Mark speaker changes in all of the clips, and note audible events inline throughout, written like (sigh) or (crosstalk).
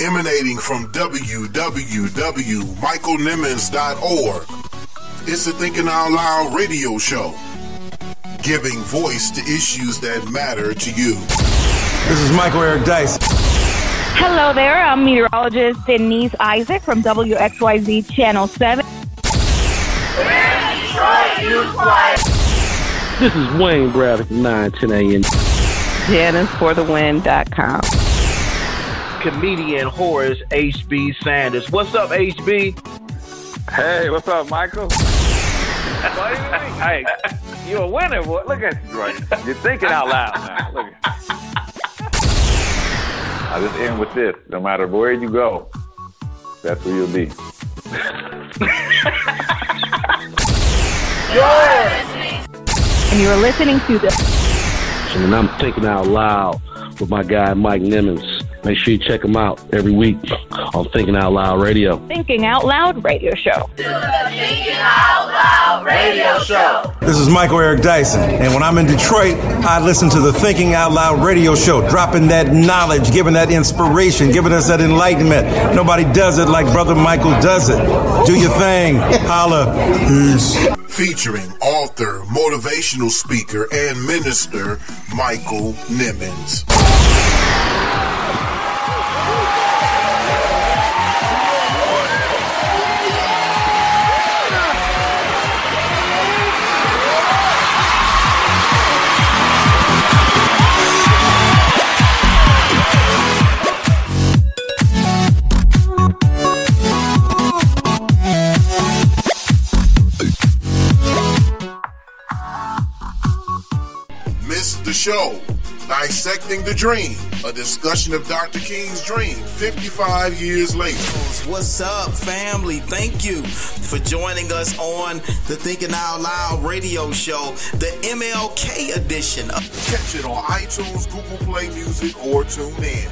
Speaker 1: emanating from www.michaelnimmons.org. It's a Thinking Out Loud radio show, giving voice to issues that matter to you.
Speaker 2: This is Michael Eric Dyson.
Speaker 3: Hello there, I'm meteorologist Denise Isaac from WXYZ Channel 7.
Speaker 4: This is Wayne Braddock, 910 a.m.
Speaker 3: JanisForTheWin.com.
Speaker 4: Comedian Horace HB Sanders. What's up, HB?
Speaker 5: Hey, what's up, Michael? (laughs) hey, you're a winner, boy. Look at you right. You're thinking out loud now. Look at I just end with this. No matter where you go, that's where you'll be. (laughs)
Speaker 3: And you're listening to the
Speaker 4: And I'm thinking out loud with my guy, Mike Nimmons. Make sure you check them out every week on Thinking Out Loud Radio.
Speaker 3: Thinking Out Loud radio show.
Speaker 2: This is Michael Eric Dyson. And when I'm in Detroit, I listen to the Thinking Out Loud radio show, dropping that knowledge, giving that inspiration, giving us that enlightenment. Nobody does it like Brother Michael does it. Do your thing. Holla. Peace.
Speaker 1: Featuring author, motivational speaker, and minister Michael Nimmons. Show. Dissecting the Dream, a discussion of Dr. King's dream 55 years later.
Speaker 6: What's up, family? Thank you for joining us on the Thinking Out Loud radio show, the MLK edition.
Speaker 1: Catch it on iTunes, Google Play Music, or tune in.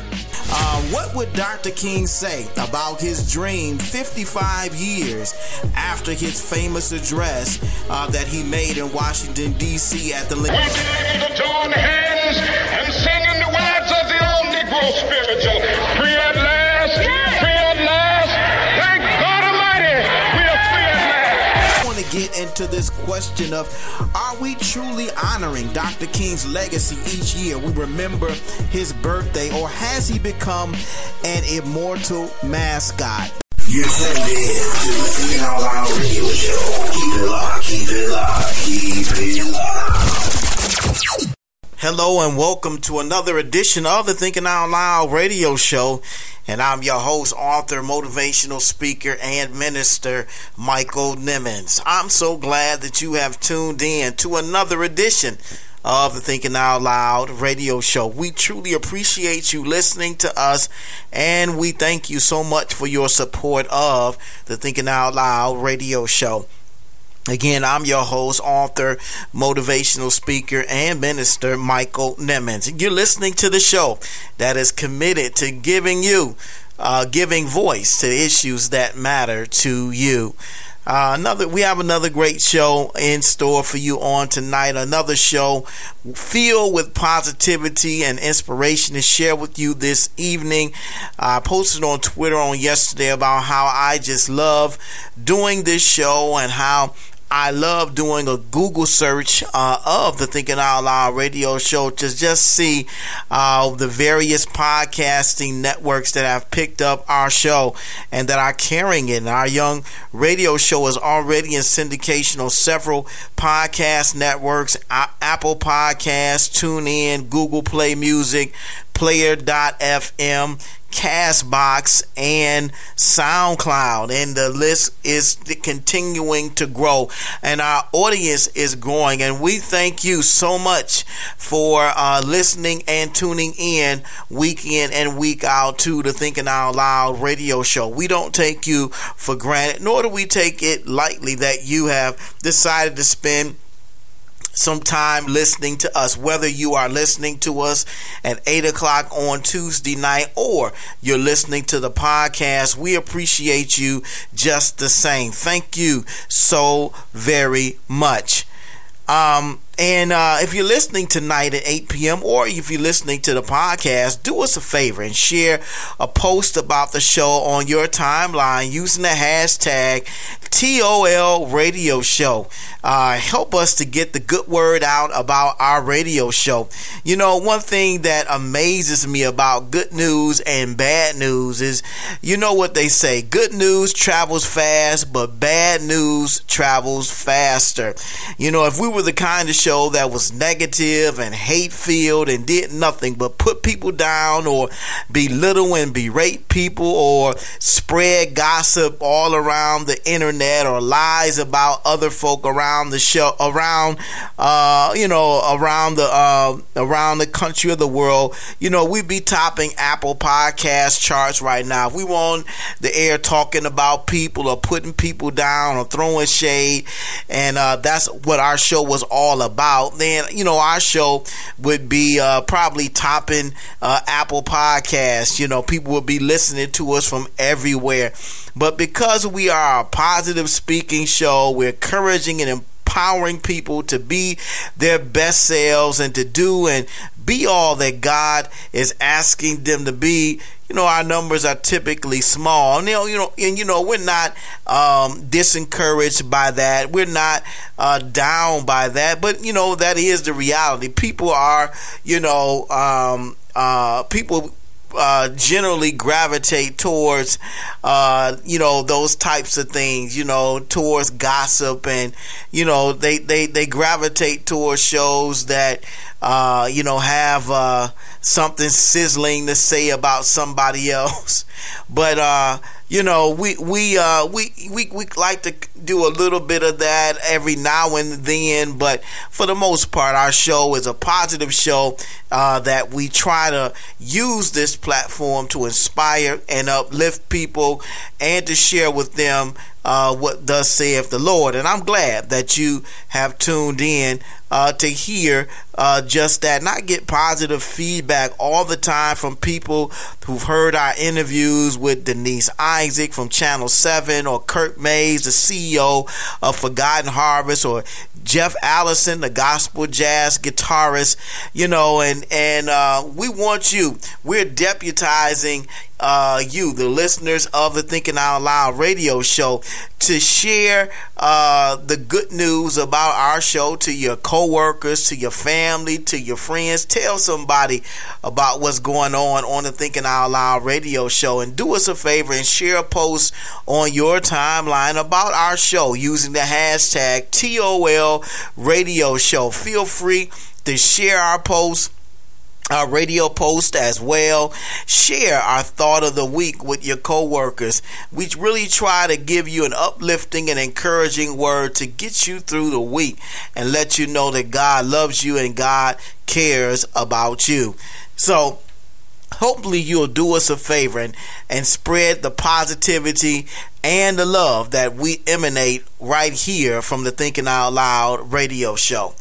Speaker 6: Uh, what would Dr. King say about his dream 55 years after his famous address uh, that he made in Washington, D.C. at the Lincoln?
Speaker 7: join hands and sing in the words of the old Negro spiritual.
Speaker 6: Get into this question of are we truly honoring Dr. King's legacy each year? We remember his birthday, or has he become an immortal mascot?
Speaker 8: You're tuned in to the Thinking Out radio show. Keep it locked, keep it locked, keep it locked.
Speaker 6: Hello and welcome to another edition of the Thinking Out Loud radio show. And I'm your host, author, motivational speaker, and minister, Michael Nimmons. I'm so glad that you have tuned in to another edition of the Thinking Out Loud radio show. We truly appreciate you listening to us, and we thank you so much for your support of the Thinking Out Loud radio show. Again, I'm your host, author, motivational speaker, and minister, Michael Nimmons. You're listening to the show that is committed to giving you, uh, giving voice to issues that matter to you. Uh, another, we have another great show in store for you on tonight. Another show filled with positivity and inspiration to share with you this evening. I posted on Twitter on yesterday about how I just love doing this show and how I love doing a Google search uh, of the Thinking Out Loud radio show to just see uh, the various podcasting networks that have picked up our show and that are carrying it. And our young radio show is already in syndication on several podcast networks A- Apple Podcasts, TuneIn, Google Play Music, Player.fm, Castbox, and SoundCloud. And the list is continuing to grow, and our audience is growing. And we thank you so much for uh, listening and tuning in week in and week out to the Thinking Out Loud radio show. We don't take you for granted, nor do we take it lightly that you have decided to spend some time listening to us, whether you are listening to us at 8 o'clock on Tuesday night or you're listening to the podcast. We appreciate you just the same. Thank you so very much. Um, And uh, if you're listening tonight at 8 p.m. or if you're listening to the podcast, do us a favor and share a post about the show on your timeline using the hashtag TOL Radio Show. Uh, help us to get the good word out about our radio show. You know, one thing that amazes me about good news and bad news is you know what they say good news travels fast, but bad news travels faster. You know, if we were the kind of show that was negative and hate filled and did nothing but put people down or belittle and berate people or spread gossip all around the internet or lies about other folk around the show around uh you know around the uh around the country or the world. You know we'd be topping apple podcast charts right now. If we were on the air talking about people or putting people down or throwing shade and uh that's what our show was all about then you know our show would be uh probably topping uh apple podcast you know people would be listening to us from everywhere but because we are a positive speaking show, we're encouraging and empowering people to be their best selves and to do and be all that God is asking them to be. You know, our numbers are typically small. And, you know, you know, and you know, we're not um, disencouraged by that. We're not uh, down by that. But you know, that is the reality. People are, you know, um, uh, people uh, generally gravitate towards, uh, you know, those types of things, you know, towards gossip and, you know, they, they, they gravitate towards shows that, uh, you know, have uh, something sizzling to say about somebody else. (laughs) But, uh, you know, we we uh we, we we like to do a little bit of that every now and then, but for the most part, our show is a positive show uh, that we try to use this platform to inspire and uplift people and to share with them uh, what thus saith the Lord. And I'm glad that you have tuned in uh, to hear uh, just that, not get positive feedback all the time from people who've heard our interviews with Denise Isaac from Channel 7 or Kirk Mays, the CEO of Forgotten Harvest, or Jeff Allison, the gospel jazz guitarist, you know, and and uh, we want you. We're deputizing uh, you, the listeners of the Thinking Out Loud radio show, to share uh, the good news about our show to your coworkers, to your family, to your friends. Tell somebody about what's going on on the Thinking Out Loud radio show, and do us a favor and share a post on your timeline about our show using the hashtag TOL Radio Show. Feel free to share our post our radio post as well. Share our thought of the week with your coworkers. We really try to give you an uplifting and encouraging word to get you through the week and let you know that God loves you and God cares about you. So, hopefully you'll do us a favor and, and spread the positivity and the love that we emanate right here from the Thinking Out Loud radio show.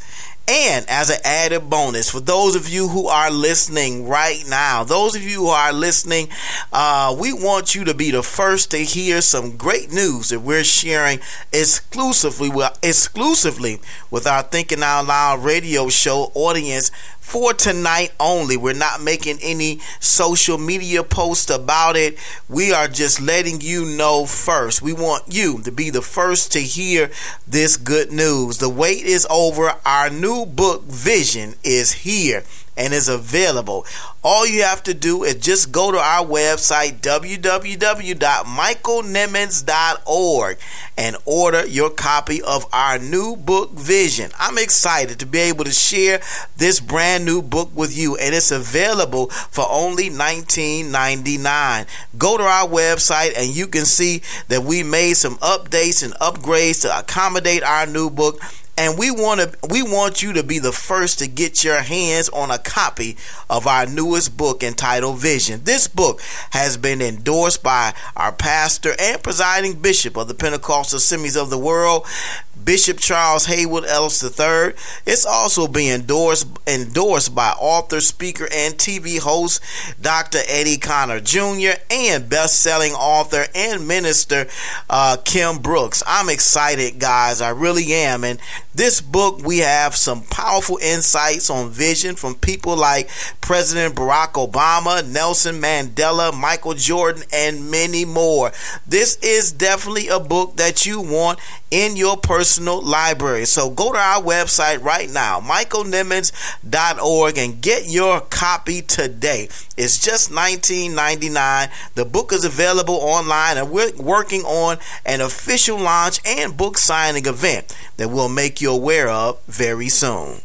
Speaker 6: And as an added bonus, for those of you who are listening right now, those of you who are listening, uh, we want you to be the first to hear some great news that we're sharing exclusively, exclusively with our Thinking Out Loud radio show audience for tonight only. We're not making any social media posts about it. We are just letting you know first. We want you to be the first to hear this good news. The wait is over. Our new book, Vision, is here and is available. All you have to do is just go to our website, www.michaelnimmons.org, and order your copy of our new book, Vision. I'm excited to be able to share this brand new book with you, and it's available for only $19.99. Go to our website, and you can see that we made some updates and upgrades to accommodate our new book and we want to we want you to be the first to get your hands on a copy of our newest book entitled Vision. This book has been endorsed by our pastor and presiding bishop of the Pentecostal Assemblies of the World, Bishop Charles Haywood Ellis III. It's also being endorsed endorsed by author, speaker, and TV host Dr. Eddie Connor Jr. and best-selling author and minister uh, Kim Brooks. I'm excited, guys. I really am, and This book, we have some powerful insights on vision from people like President Barack Obama, Nelson Mandela, Michael Jordan, and many more. This is definitely a book that you want in your personal library. So go to our website right now, michaelnimmons.org, and get your copy today. It's just $19.99. The book is available online, and we're working on an official launch and book signing event that we'll make you aware of very soon.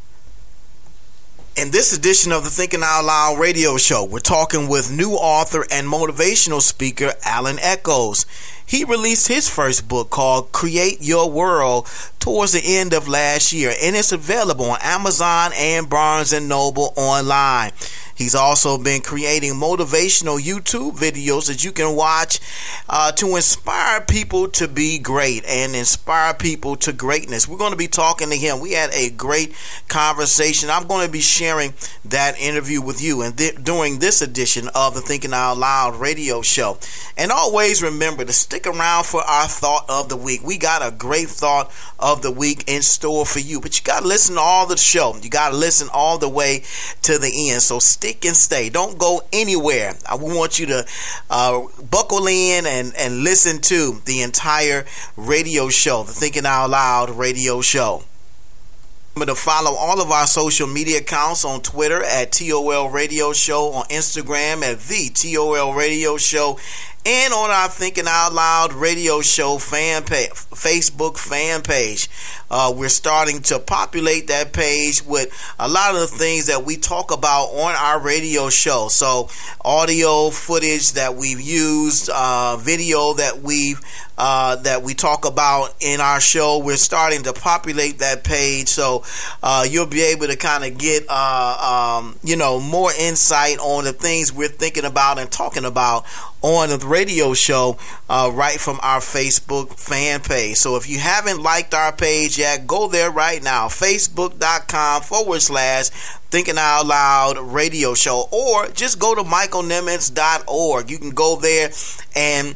Speaker 6: In this edition of the Thinking Out Loud radio show, we're talking with new author and motivational speaker Alan Echols. He released his first book called Create Your World towards the end of last year, and it's available on Amazon and Barnes and Noble online. He's also been creating motivational YouTube videos that you can watch uh, to inspire people to be great and inspire people to greatness. We're going to be talking to him. We had a great conversation. I'm going to be sharing that interview with you and th- during this edition of the Thinking Out Loud radio show. And always remember to stick around for our thought of the week. We got a great thought of the week in store for you, but you got to listen to all the show. You got to listen all the way to the end. So stick stick and stay. Don't go anywhere. I want you to uh, buckle in and, and listen to the entire radio show, the Thinking Out Loud radio show. Remember to follow all of our social media accounts on Twitter at TOL Radio Show, on Instagram at the TOL Radio Show, and on our Thinking Out Loud radio show fan page, Facebook fan page. Uh, we're starting to populate that page with a lot of the things that we talk about on our radio show. So, audio footage that we've used, uh, video that we've uh, that we talk about in our show. We're starting to populate that page, so uh, you'll be able to kind of get uh, um, you know more insight on the things we're thinking about and talking about on the radio show uh, right from our Facebook fan page. So if you haven't liked our page yet, go there right now. Facebook.com forward slash Thinking Out Loud radio show. Or just go to michaelnimmons.org. You can go there and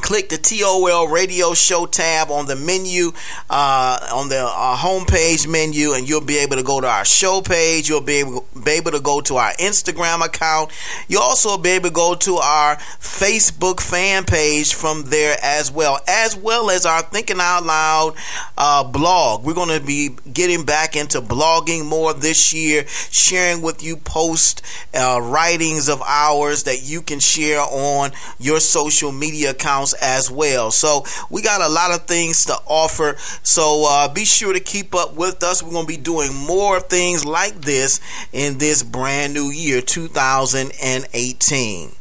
Speaker 6: click the TOL radio show tab on the menu, uh, on the uh, homepage menu, and you'll be able to go to our show page. You'll be able, be able to go to our Instagram account. You'll also be able to go to our Facebook fan page from there as well, as well as our Thinking Out Loud uh, blog. We're going to be getting back into blogging more this year, sharing with you post uh, writings of ours that you can share on your social media accounts as well. So we got a lot of things to offer. So uh, be sure to keep up with us. We're going to be doing more things like this in this brand new year, 2018.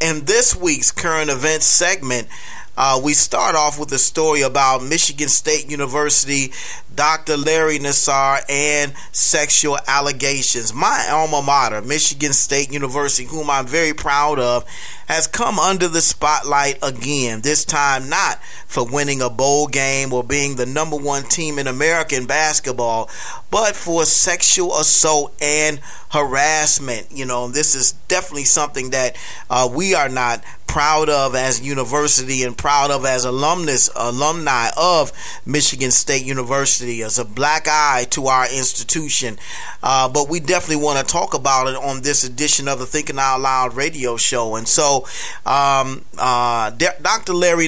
Speaker 6: In this week's current events segment, uh, we start off with a story about Michigan State University, Dr. Larry Nassar, and sexual allegations. My alma mater, Michigan State University, whom I'm very proud of, has come under the spotlight again. This time not for winning a bowl game or being the number one team in American basketball, but for sexual assault and harassment. You know, this is definitely something that uh, we are not proud of as university and proud of as alumnus alumni of Michigan State University as a black eye to our institution. Uh, but we definitely want to talk about it on this edition of the Thinking Out Loud radio show. And so, um, uh, Dr. Larry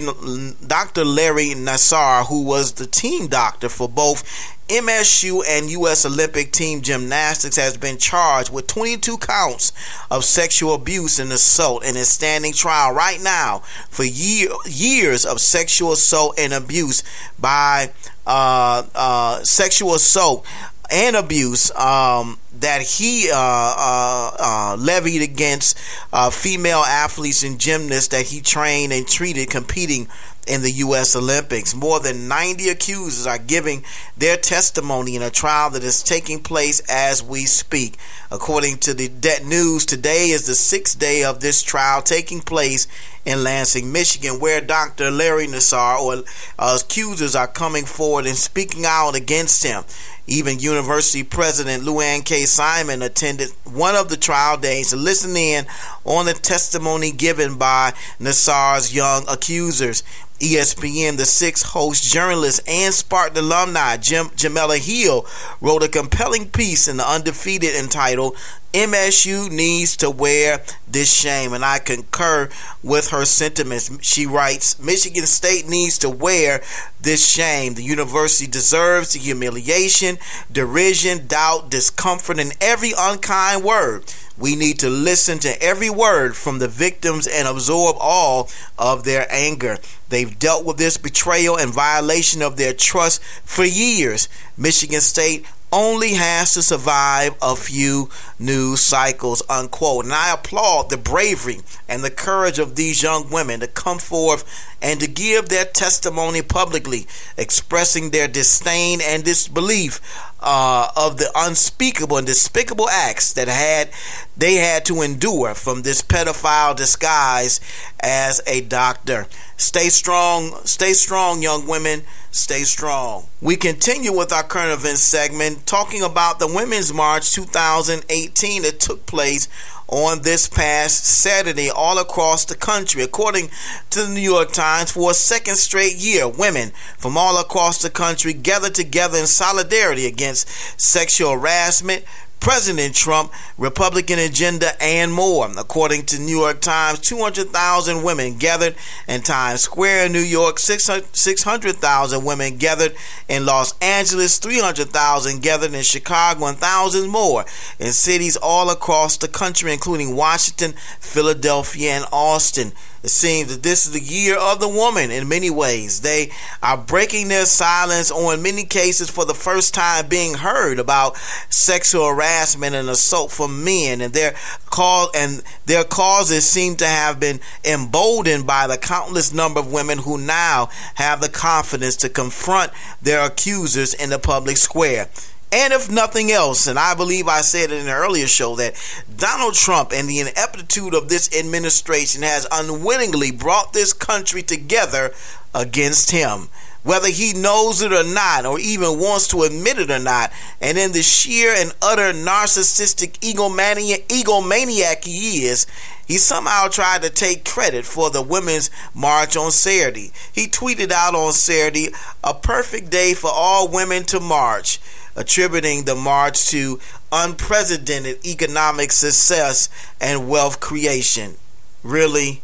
Speaker 6: Dr. Larry Nassar, who was the team doctor for both MSU and U.S. Olympic Team Gymnastics has been charged with 22 counts of sexual abuse and assault and is standing trial right now for year, years of sexual assault and abuse by uh, uh, sexual assault and abuse um, that he uh, uh, uh, levied against uh, female athletes and gymnasts that he trained and treated competing in the U.S. Olympics. More than 90 accusers are giving their testimony in a trial that is taking place as we speak. According to the Det News, today is the sixth day of this trial taking place in Lansing, Michigan, where Dr. Larry Nassar or uh, accusers are coming forward and speaking out against him. Even University President Lou Anna K. Simon attended one of the trial days to listen in on the testimony given by Nassar's young accusers. ESPN, the six host journalist and Spartan alumni Jim Jemele Hill wrote a compelling piece in the Undefeated entitled MSU needs to wear this shame, and I concur with her sentiments. She writes Michigan State needs to wear this shame. The university deserves the humiliation, derision, doubt, discomfort, and every unkind word. We need to listen to every word from the victims and absorb all of their anger. They've dealt with this betrayal and violation of their trust for years. Michigan State only has to survive a few news cycles, unquote. And I applaud the bravery and the courage of these young women to come forth and to give their testimony publicly, expressing their disdain and disbelief uh, of the unspeakable and despicable acts that had they had to endure from this pedophile disguise as a doctor. Stay strong, stay strong, young women. Stay strong. We continue with our current events segment talking about the Women's March 2018 that took place on this past Saturday all across the country. According to the New York Times, for a second straight year, women from all across the country gathered together in solidarity against sexual harassment, President Trump, Republican agenda, and more. According to New York Times, 200,000 women gathered in Times Square New York, 600,000 women gathered in Los Angeles, 300,000 gathered in Chicago, and thousands more in cities all across the country, including Washington, Philadelphia, and Austin. It seems that this is the year of the woman in many ways. They are breaking their silence or in many cases for the first time being heard about sexual harassment and assault from men and their cause and their causes seem to have been emboldened by the countless number of women who now have the confidence to confront their accusers in the public square. And if nothing else, and I believe I said it in an earlier show, that Donald Trump and the ineptitude of this administration has unwittingly brought this country together against him. Whether he knows it or not, or even wants to admit it or not, and in the sheer and utter narcissistic egomaniac, egomaniac he is, he somehow tried to take credit for the women's march on Saturday. He tweeted out on Saturday, a perfect day for all women to march attributing the march to unprecedented economic success and wealth creation. Really?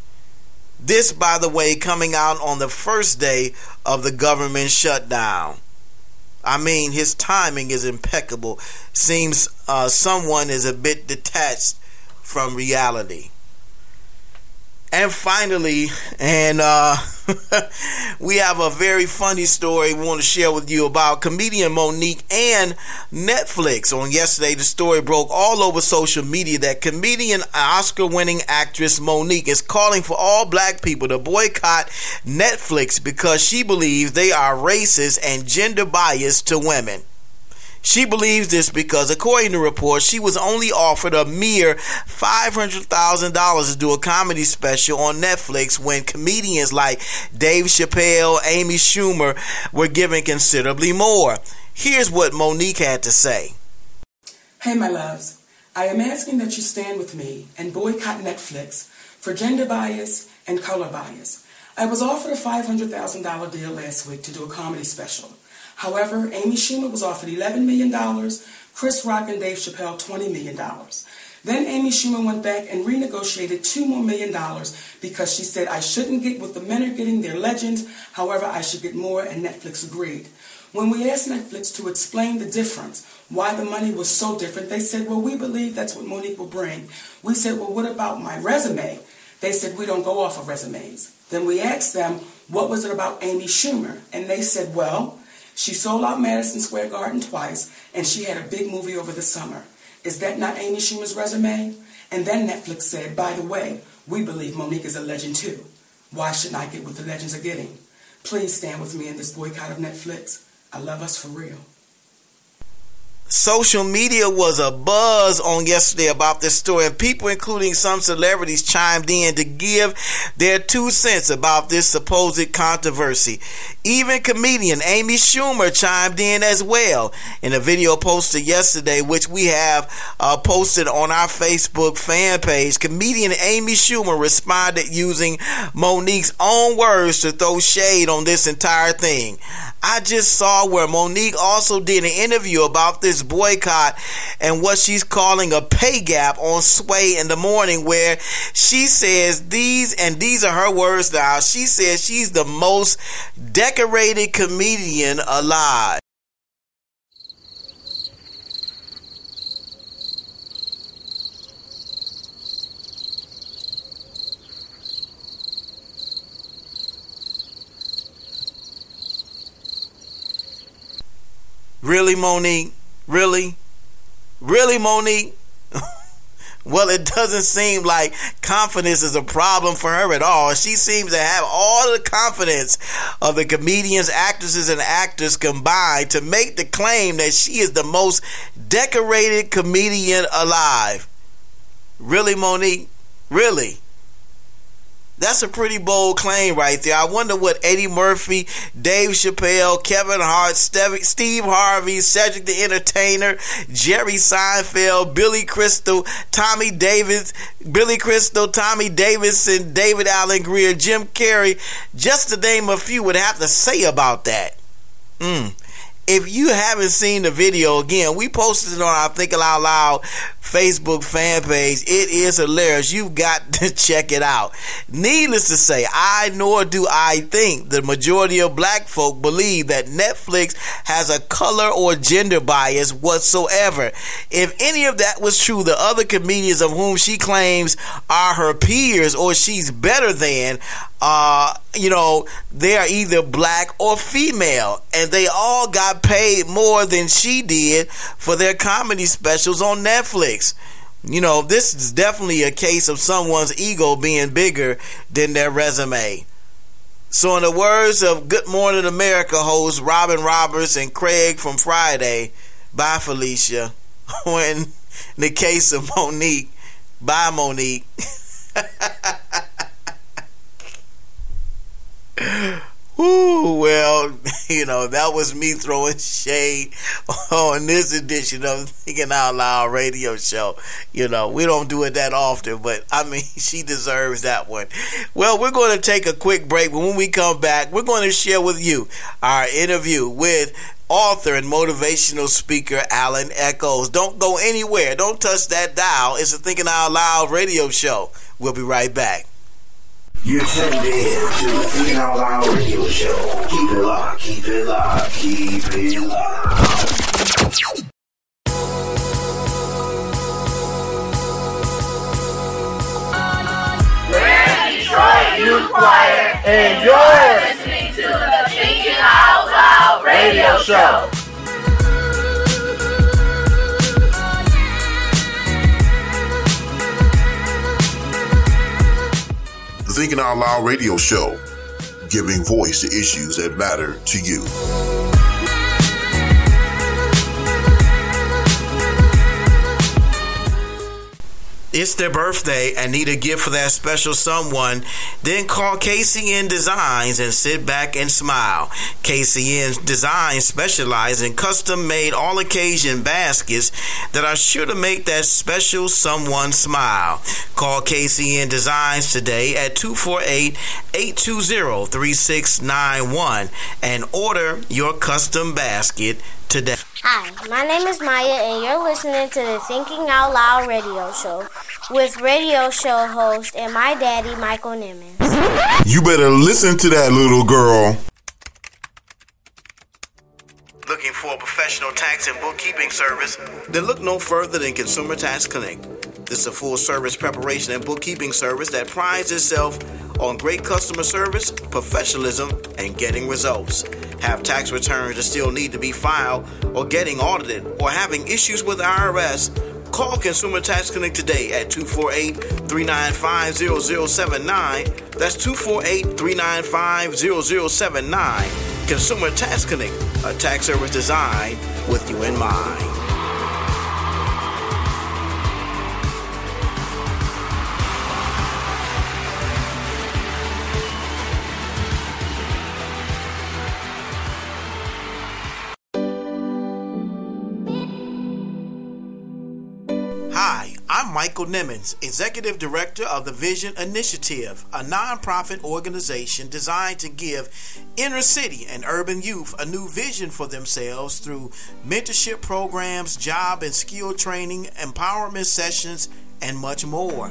Speaker 6: This, by the way, coming out on the first day of the government shutdown. I mean, his timing is impeccable. Seems uh, someone is a bit detached from reality. And finally, and uh, (laughs) we have a very funny story we want to share with you about comedian Mo'Nique and Netflix. On yesterday, the story broke all over social media that comedian Oscar winning actress Mo'Nique is calling for all black people to boycott Netflix because she believes they are racist and gender biased to women. She believes this because, according to reports, she was only offered a mere $500,000 to do a comedy special on Netflix when comedians like Dave Chappelle, Amy Schumer were given considerably more. Here's what Mo'Nique had to say.
Speaker 9: Hey, my loves. I am asking that you stand with me and boycott Netflix for gender bias and color bias. I was offered a $500,000 deal last week to do a comedy special. However, Amy Schumer was offered $11 million, Chris Rock and Dave Chappelle $20 million. Then Amy Schumer went back and renegotiated two more million dollars because she said I shouldn't get what the men are getting, their legends. However, I should get more, and Netflix agreed. When we asked Netflix to explain the difference, why the money was so different, they said, well, we believe that's what Mo'Nique will bring. We said, well, what about my resume? They said, we don't go off of resumes. Then we asked them, what was it about Amy Schumer? And they said, well, she sold out Madison Square Garden twice, and she had a big movie over the summer. Is that not Amy Schumer's resume? And then Netflix said, by the way, we believe Mo'Nique is a legend too. Why shouldn't I get what the legends are getting? Please stand with me in this boycott of Netflix. I love us for real.
Speaker 6: Social media was a buzz on yesterday about this story, and people, including some celebrities, chimed in to give their two cents about this supposed controversy. Even comedian Amy Schumer chimed in as well in a video posted yesterday, which we have uh, posted on our Facebook fan page. Comedian Amy Schumer responded using Monique's own words to throw shade on this entire thing. I just saw where Monique also did an interview about this boycott and what she's calling a pay gap on Sway in the morning, where she says these, and these are her words now, she says she's the most decorated comedian alive. Really, Monique? Really? Really, Monique? (laughs) well, it doesn't seem like confidence is a problem for her at all. She seems to have all the confidence of the comedians, actresses, and actors combined to make the claim that she is the most decorated comedian alive. Really, Monique? Really? That's a pretty bold claim right there. I wonder what Eddie Murphy, Dave Chappelle, Kevin Hart, Steve Harvey, Cedric the Entertainer, Jerry Seinfeld, Billy Crystal, Tommy Davis, Billy Crystal, Tommy Davidson, David Alan Grier, Jim Carrey, just to name a few, would have to say about that. Mm if you haven't seen the video again, we posted it on our Thinking Out Loud Facebook fan page. It is hilarious. You've got (laughs) to check it out. Needless to say, I nor do I think the majority of black folk believe that Netflix has a color or gender bias whatsoever. If any of that was true, the other comedians of whom she claims are her peers or she's better than, uh, you know, they are either black or female, and they all got paid more than she did for their comedy specials on Netflix. You know, this is definitely a case of someone's ego being bigger than their resume. So, in the words of Good Morning America host Robin Roberts and Craig from Friday, bye Felicia. (laughs) When in the case of Monique, bye Monique. (laughs) Ooh, well, (laughs) you know, that was me throwing shade on this edition of Thinking Out Loud radio show. You know, we don't do it that often, but I mean, (laughs) she deserves that one. Well, we're going to take a quick break, but when we come back, we're going to share with you our interview with author and motivational speaker Alan Echols. Don't go anywhere. Don't touch that dial. It's a Thinking Out Loud radio show. We'll be right back.
Speaker 8: You're tuned in to the Thinking Out Loud radio show. Keep it locked, keep it locked, keep it locked.
Speaker 10: We're Detroit Youth Choir, and you're listening to the Thinking Out Loud radio show.
Speaker 1: Thinking Out Loud radio show, giving voice to issues that matter to you.
Speaker 6: It's their birthday and need a gift for that special someone, then call KCN Designs and sit back and smile. KCN Designs specialize in custom made all occasion baskets that are sure to make that special someone smile. Call KCN Designs today at 248 820 3691 and order your custom basket today.
Speaker 11: Hi, my name is Maya, and you're listening to the Thinking Out Loud radio show with radio show host and my daddy, Michael Nimmons.
Speaker 1: You better listen to that little girl.
Speaker 6: Looking for a professional tax and bookkeeping service? Then look no further than Consumer Tax Connect. This is a full service preparation and bookkeeping service that prides itself on great customer service, professionalism, and getting results. Have tax returns that still need to be filed, or getting audited, or having issues with the IRS? Call Consumer Tax Connect today at 248 395 0079. That's 248 395 0079. Consumer Tax Connect, a tax service designed with you in mind. Michael Nimmons, Executive Director of the Vision Initiative, a nonprofit organization designed to give inner city and urban youth a new vision for themselves through mentorship programs, job and skill training, empowerment sessions, and much more.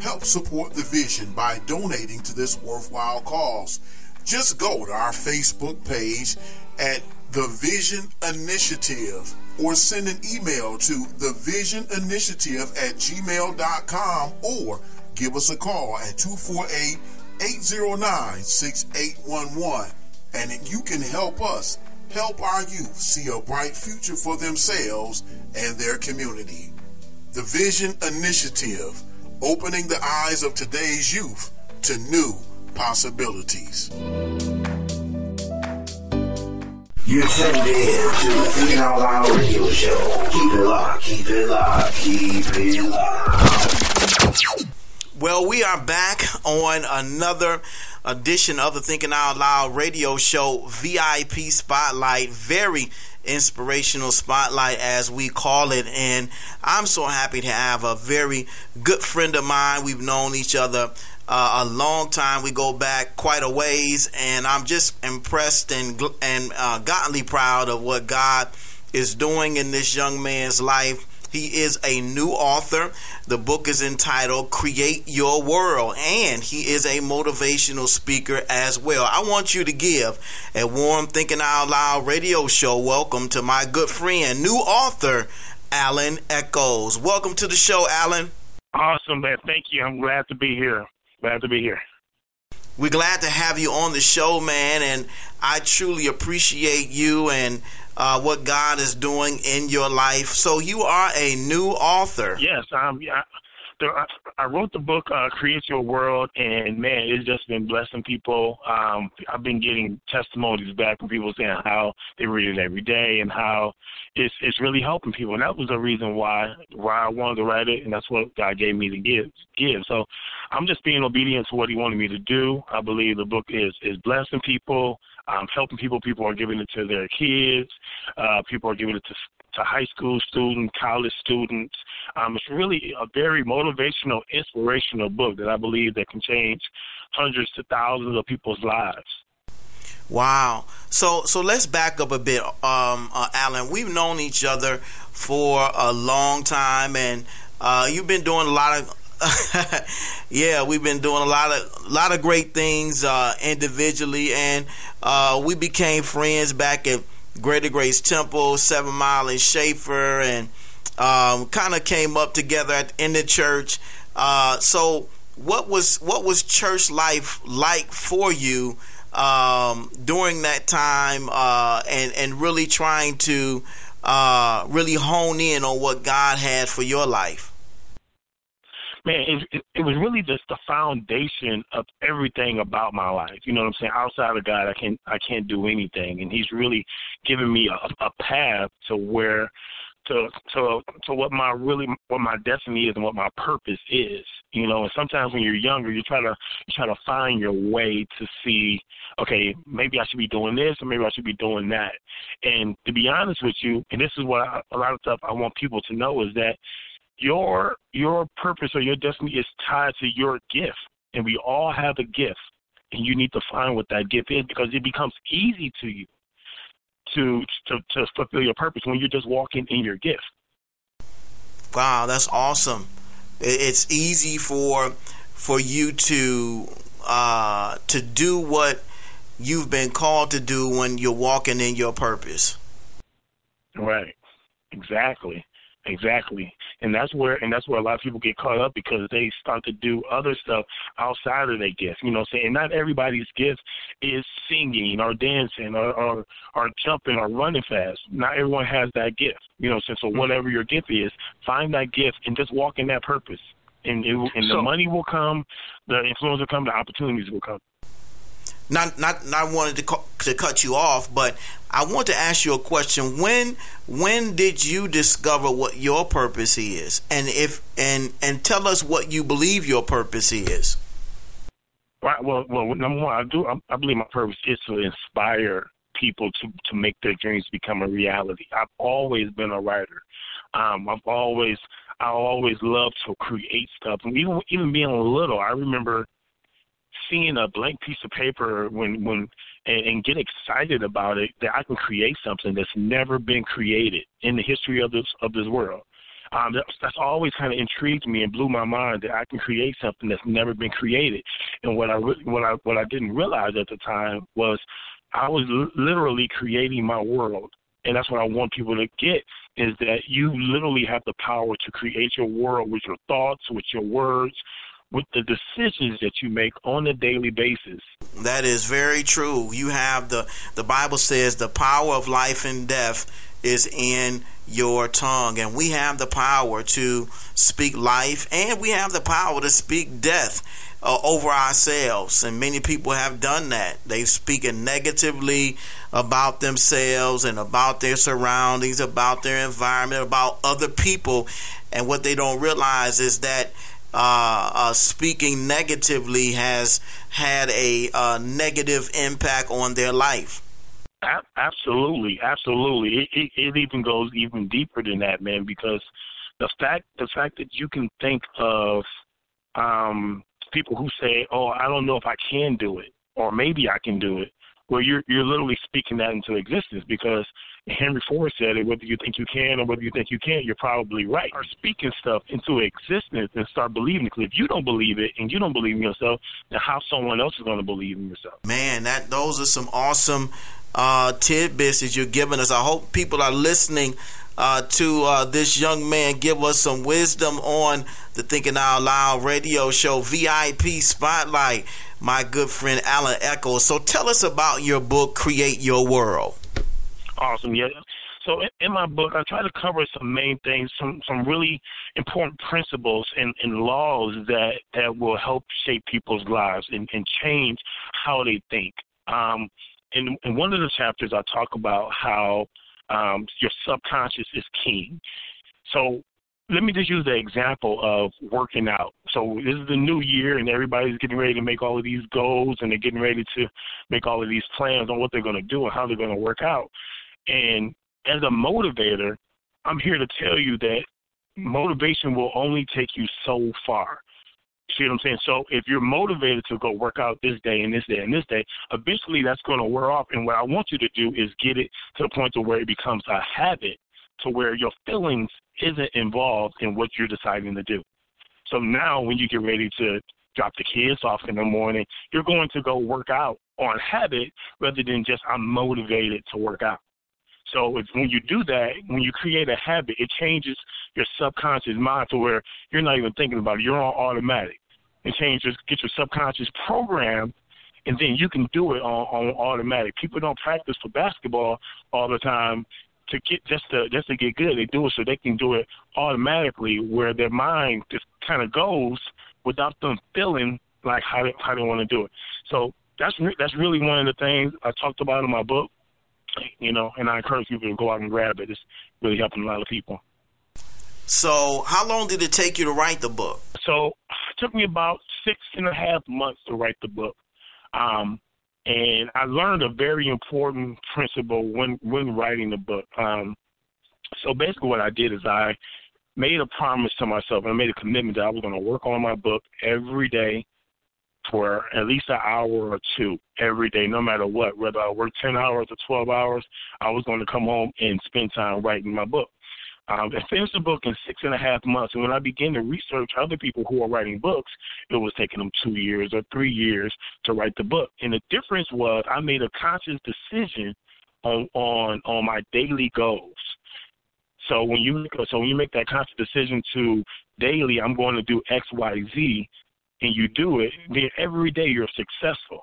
Speaker 1: Help support the vision by donating to this worthwhile cause. Just go to our Facebook page at The Vision Initiative or send an email to thevisioninitiative at gmail.com or give us a call at 248 809 6811 and you can help us help our youth see a bright future for themselves and their community. The Vision Initiative, opening the eyes of today's youth to new possibilities.
Speaker 8: You're tuned in to the Out radio show. Keep it locked, keep it locked, keep it locked.
Speaker 6: Well, we are back on another edition of the Thinking Out Loud radio show, VIP Spotlight. Very inspirational spotlight, as we call it. And I'm so happy to have a very good friend of mine. We've known each other uh, a long time. We go back quite a ways, and I'm just impressed and and uh, godly proud of what God is doing in this young man's life. He is a new author. The book is entitled Create Your World, and he is a motivational speaker as well. I want you to give a warm Thinking Out Loud radio show welcome to my good friend, new author, Alan Echols. Welcome to the show, Alan.
Speaker 12: Awesome, man. Thank you. I'm glad to be here. Glad to be here.
Speaker 6: We're glad to have you on the show, man, and I truly appreciate you and uh, what God is doing in your life. So you are a new author.
Speaker 12: Yes, um, yeah. I, I wrote the book uh, "Create Your World," and man, it's just been blessing people. Um, I've been getting testimonies back from people saying how they read it every day and how it's it's really helping people. And that was the reason why why I wanted to write it, and that's what God gave me to give give. So I'm just being obedient to what He wanted me to do. I believe the book is is blessing people um, helping people. People are giving it to their kids. Uh, people are giving it to to high school students, college students. Um, it's really a very motivational, inspirational book that I believe that can change hundreds to thousands of people's lives.
Speaker 6: Wow. So so let's back up a bit, um, uh, Alan. We've known each other for a long time, and uh, you've been doing a lot of (laughs) yeah, we've been doing a lot of a lot of great things uh, individually, and uh, we became friends back at Greater Grace Temple, Seven Mile and Schaefer, and um, kind of came up together at, in the church. Uh, so, what was what was church life like for you um, during that time, uh, and and really trying to uh, really hone in on what God had for your life?
Speaker 12: Man, it, it, it was really just the foundation of everything about my life. You know what I'm saying? Outside of God, I can't I can't do anything, and He's really given me a, a path to where to to to what my really what my destiny is and what my purpose is. You know, and sometimes when you're younger, you try to you try to find your way to see, okay, maybe I should be doing this or maybe I should be doing that. And to be honest with you, and this is what I, a lot of stuff I want people to know is that your your purpose or your destiny is tied to your gift, and we all have a gift, and you need to find what that gift is because it becomes easy to you to to to fulfill your purpose when you're just walking in your gift.
Speaker 6: Wow, that's awesome. It's easy for for you to uh, to do what you've been called to do when you're walking in your purpose.
Speaker 12: Right. Exactly. Exactly. And that's where and that's where a lot of people get caught up because they start to do other stuff outside of their gift. You know, saying not everybody's gift is singing or dancing or, or or jumping or running fast. Not everyone has that gift. You know, so, so mm-hmm. whatever your gift is, find that gift and just walk in that purpose. And it, and so, the money will come, the influence will come, the opportunities will come
Speaker 6: not not not wanted to cu- to cut you off, but I want to ask you a question. When when did you discover what your purpose is, and if and and tell us what you believe your purpose is?
Speaker 12: Right. Well, well, number one, I do. I, I believe my purpose is to inspire people to to make their dreams become a reality. I've always been a writer. Um, I've always I always loved to create stuff, and even even being little, I remember seeing a blank piece of paper when when and, and get excited about it that I can create something that's never been created in the history of this of this world. Um, that's, that's always kind of intrigued me and blew my mind that I can create something that's never been created. And what I what I what I didn't realize at the time was I was literally creating my world. And that's what I want people to get is that you literally have the power to create your world with your thoughts, with your words, with the decisions that you make on a daily basis.
Speaker 6: That is very true. You have the the Bible says the power of life and death is in your tongue and we have the power to speak life and we have the power to speak death uh, over ourselves and many people have done that they've spoken negatively about themselves and about their surroundings about their environment about other people and what they don't realize is that uh, uh, speaking negatively has had a uh, negative impact on their life.
Speaker 12: Absolutely, absolutely. It, it, it even goes even deeper than that, man. Because the fact the fact that you can think of um, people who say, "Oh, I don't know if I can do it," or maybe I can do it, well, you're you're literally speaking that into existence because Henry Ford said it. Whether you think you can or whether you think you can't, you're probably right. Or speaking stuff into existence and start believing it. Because if you don't believe it and you don't believe in yourself, then how someone else is going to believe in yourself?
Speaker 6: Man, that those are some awesome uh, tidbits that you're giving us. I hope people are listening uh, to uh, this young man give us some wisdom on the Thinking Out Loud radio show VIP Spotlight my good friend Alan Echols. So tell us about your book, Create Your World.
Speaker 12: Awesome. Yeah. So in, in, my book, I try to cover some main things, some some really important principles and, and laws that that will help shape people's lives and, and change how they think. Um, in, in one of the chapters, I talk about how um, your subconscious is king. So let me just use the example of working out. So this is the new year, and everybody's getting ready to make all of these goals, and they're getting ready to make all of these plans on what they're going to do and how they're going to work out. And as a motivator, I'm here to tell you that motivation will only take you so far. See what I'm saying? So if you're motivated to go work out this day and this day and this day, eventually that's going to wear off. And what I want you to do is get it to the point to where it becomes a habit to where your feelings isn't involved in what you're deciding to do. So now when you get ready to drop the kids off in the morning, you're going to go work out on habit rather than just I'm motivated to work out. So it's when you do that, when you create a habit, it changes your subconscious mind to where you're not even thinking about it. You're on automatic. It changes, get your subconscious programmed, and then you can do it on, on automatic. People don't practice for basketball all the time to get just to just to get good. They do it so they can do it automatically, where their mind just kind of goes without them feeling like how they, how they want to do it. So that's re- that's really one of the things I talked about in my book. You know, and I encourage people to go out and grab it. It's really helping a lot of people.
Speaker 6: So, how long did it take you to write the book?
Speaker 12: So, it took me about six and a half months to write the book. Um, and I learned a very important principle when when writing the book. Um, so basically, what I did is I made a promise to myself and I made a commitment that I was going to work on my book every day for at least an hour or two every day, no matter what. Whether I work 10 hours or 12 hours, I was going to come home and spend time writing my book. Um, I finished the book in six and a half months, and when I began to research other people who are writing books, it was taking them two years or three years to write the book. And the difference was I made a conscious decision on on on my daily goals. So when you so when you make that conscious decision to daily, I'm going to do X, Y, Z, and you do it, then every day you're successful.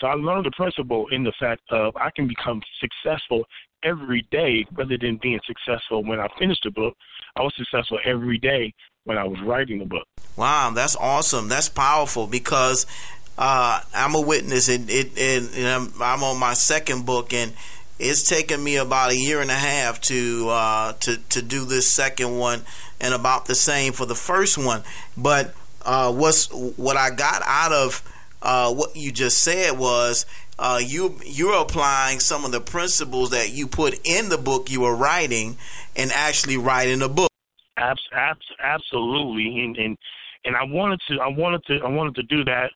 Speaker 12: So I learned the principle in the fact of I can become successful every day rather than being successful when I finished the book. I was successful every day when I was writing the book.
Speaker 6: Wow, that's awesome. That's powerful because uh, I'm a witness, and it, it, and I'm, I'm, on my second book, and it's taken me about a year and a half to uh, to to do this second one, and about the same for the first one. But uh, what's what I got out of uh, what you just said was uh, you you're applying some of the principles that you put in the book you were writing and actually writing a book.
Speaker 12: Abs- abs- absolutely, and, and and I wanted to I wanted to I wanted to do that.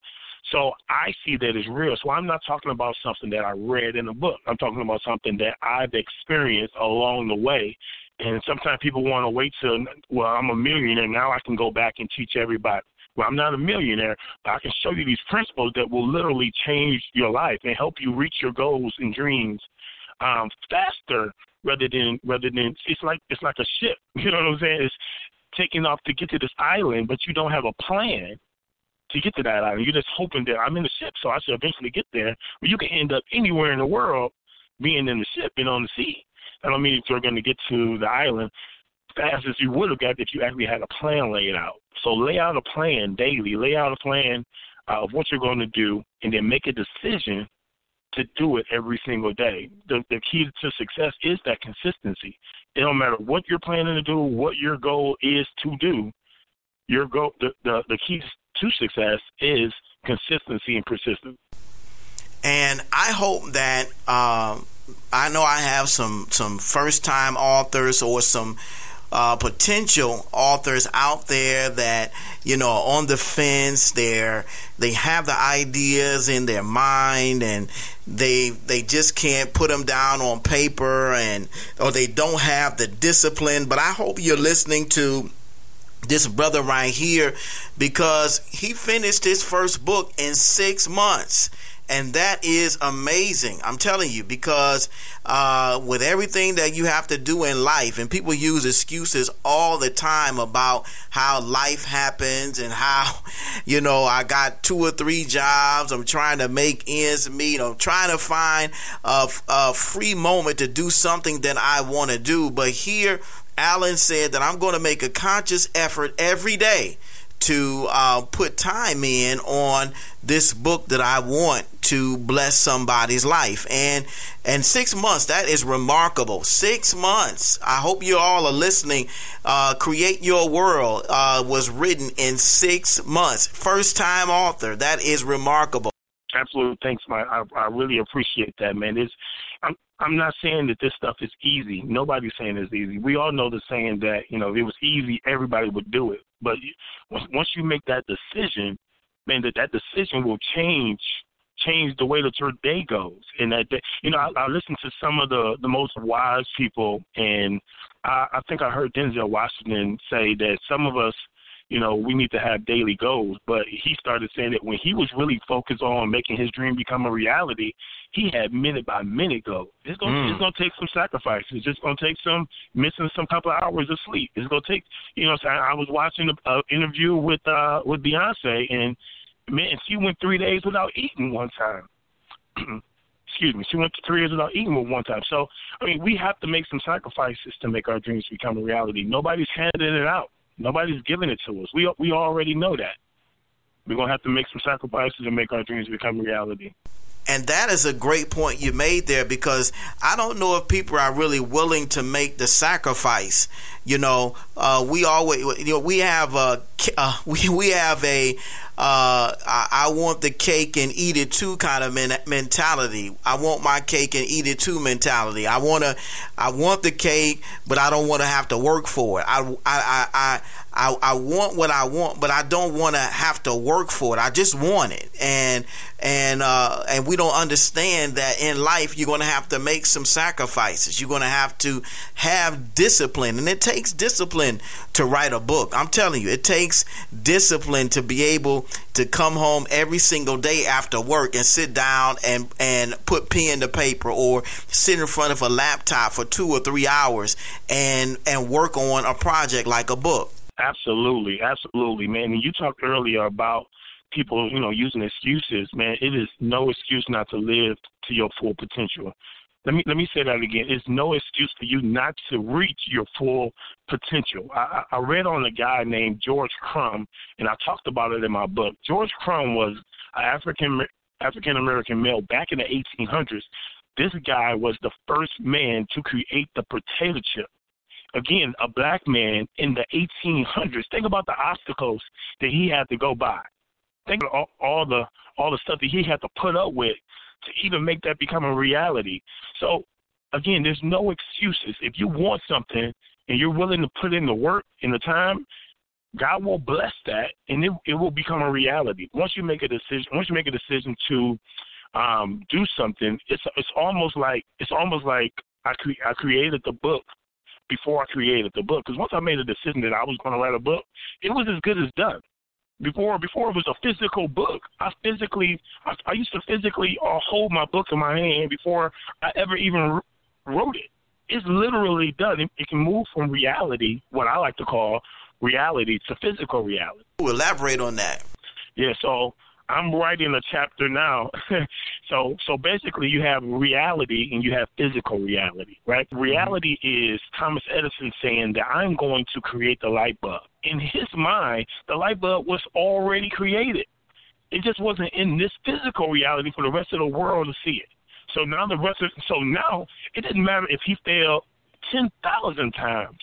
Speaker 12: So I see that as real. So I'm not talking about something that I read in a book. I'm talking about something that I've experienced along the way. And sometimes people want to wait till well, I'm a millionaire now. I can go back and teach everybody. Well, I'm not a millionaire, but I can show you these principles that will literally change your life and help you reach your goals and dreams um, faster rather than rather than it's like it's like a ship. (laughs) You know what I'm saying? It's taking off to get to this island, but you don't have a plan to get to that island. You're just hoping that I'm in the ship, so I should eventually get there. But you can end up anywhere in the world being in the ship and on the sea. I don't mean if you're going to get to the island fast as you would have got if you actually had a plan laid out. So lay out a plan daily. Lay out a plan uh, of what you're going to do, and then make a decision to do it every single day. The, the key to success is that consistency. It don't matter what you're planning to do, what your goal is to do. Your goal, the, the, the key to success is consistency and persistence.
Speaker 6: And I hope that um, I know I have some some first time authors or some uh, potential authors out there that you know on the fence. They're they have the ideas in their mind and they they just can't put them down on paper and or they don't have the discipline. But I hope you're listening to this brother right here because he finished his first book in six months and that is amazing. I'm telling you because uh, with everything that you have to do in life, and people use excuses all the time about how life happens and how (laughs) you know I got two or three jobs. I'm trying to make ends meet. I'm trying to find a, a free moment to do something that I want to do. But here, Alan said that I'm going to make a conscious effort every day to uh, put time in on this book that I want to bless somebody's life. And and six months, that is remarkable. Six months. I hope you all are listening. Uh, Create Your World uh, was written in six months. First time author. That is remarkable.
Speaker 12: Absolutely. Thanks, Mike. I, I really appreciate that, man. It's I'm not saying that this stuff is easy. Nobody's saying it's easy. We all know the saying that you know if it was easy, everybody would do it. But once you make that decision, man, that that decision will change change the way that your day goes. And that day, you know, I, I listen to some of the the most wise people, and I, I think I heard Denzel Washington say that some of us you know, we need to have daily goals. But he started saying that when he was really focused on making his dream become a reality, he had minute by minute goals. It's gonna mm. it's gonna take some sacrifices. It's just gonna take some missing some couple of hours of sleep. It's gonna take you know. So I, I was watching an interview with uh with Beyonce and man, she went three days without eating one time. (clears throat) excuse me, she went three years without eating one time. So, I mean, we have to make some sacrifices to make our dreams become a reality. Nobody's handing it out. Nobody's giving it to us. We we already know that. We're gonna have to make some sacrifices to make our dreams become reality.
Speaker 6: And that is a great point you made there because I don't know if people are really willing to make the sacrifice. You know, uh, we always, you know, we have a, (laughs) uh, we we have a uh, I, I, want the cake and eat it too kind of men- mentality. I want my cake and eat it too mentality. I want to, I want the cake, but I don't want to have to work for it. I, I, I, I, I want what I want, but I don't want to have to work for it. I just want it, and and uh, and we don't understand that in life you're going to have to make some sacrifices. You're going to have to have discipline, and it takes discipline to write a book. I'm telling you, it takes discipline to be able to come home every single day after work and sit down and and put pen to paper or sit in front of a laptop for two or three hours and and work on a project like a book.
Speaker 12: Absolutely, absolutely, man. And you talked earlier about people, you know, using excuses, man. It is no excuse not to live to your full potential. Let me let me say that again. It's no excuse for you not to reach your full potential. I, I read on a guy named George Crum, and I talked about it in my book. George Crum was an African African American male back in the 1800s. This guy was the first man to create the potato chip again, a black man in the 1800s. Think about the obstacles that he had to go by. Think of all, all the all the stuff that he had to put up with to even make that become a reality. So again, there's no excuses. If you want something and you're willing to put in the work and the time, God will bless that and it it will become a reality. Once you make a decision once you make a decision to um do something, it's it's almost like it's almost like I cre- I created the book before I created the book. Because once I made a decision that I was going to write a book, it was as good as done. Before before it was a physical book, I physically I, I used to physically uh, hold my book in my hand before I ever even wrote it. It's literally done. It, it can move from reality, what I like to call reality, to physical reality.
Speaker 6: Elaborate on that.
Speaker 12: Yeah, so I'm writing a chapter now. (laughs) so so basically you have reality and you have physical reality, right? Mm-hmm. Reality is Thomas Edison saying that I'm going to create the light bulb. In his mind, the light bulb was already created. It just wasn't in this physical reality for the rest of the world to see it. So now the rest of so now it doesn't matter if he failed ten thousand times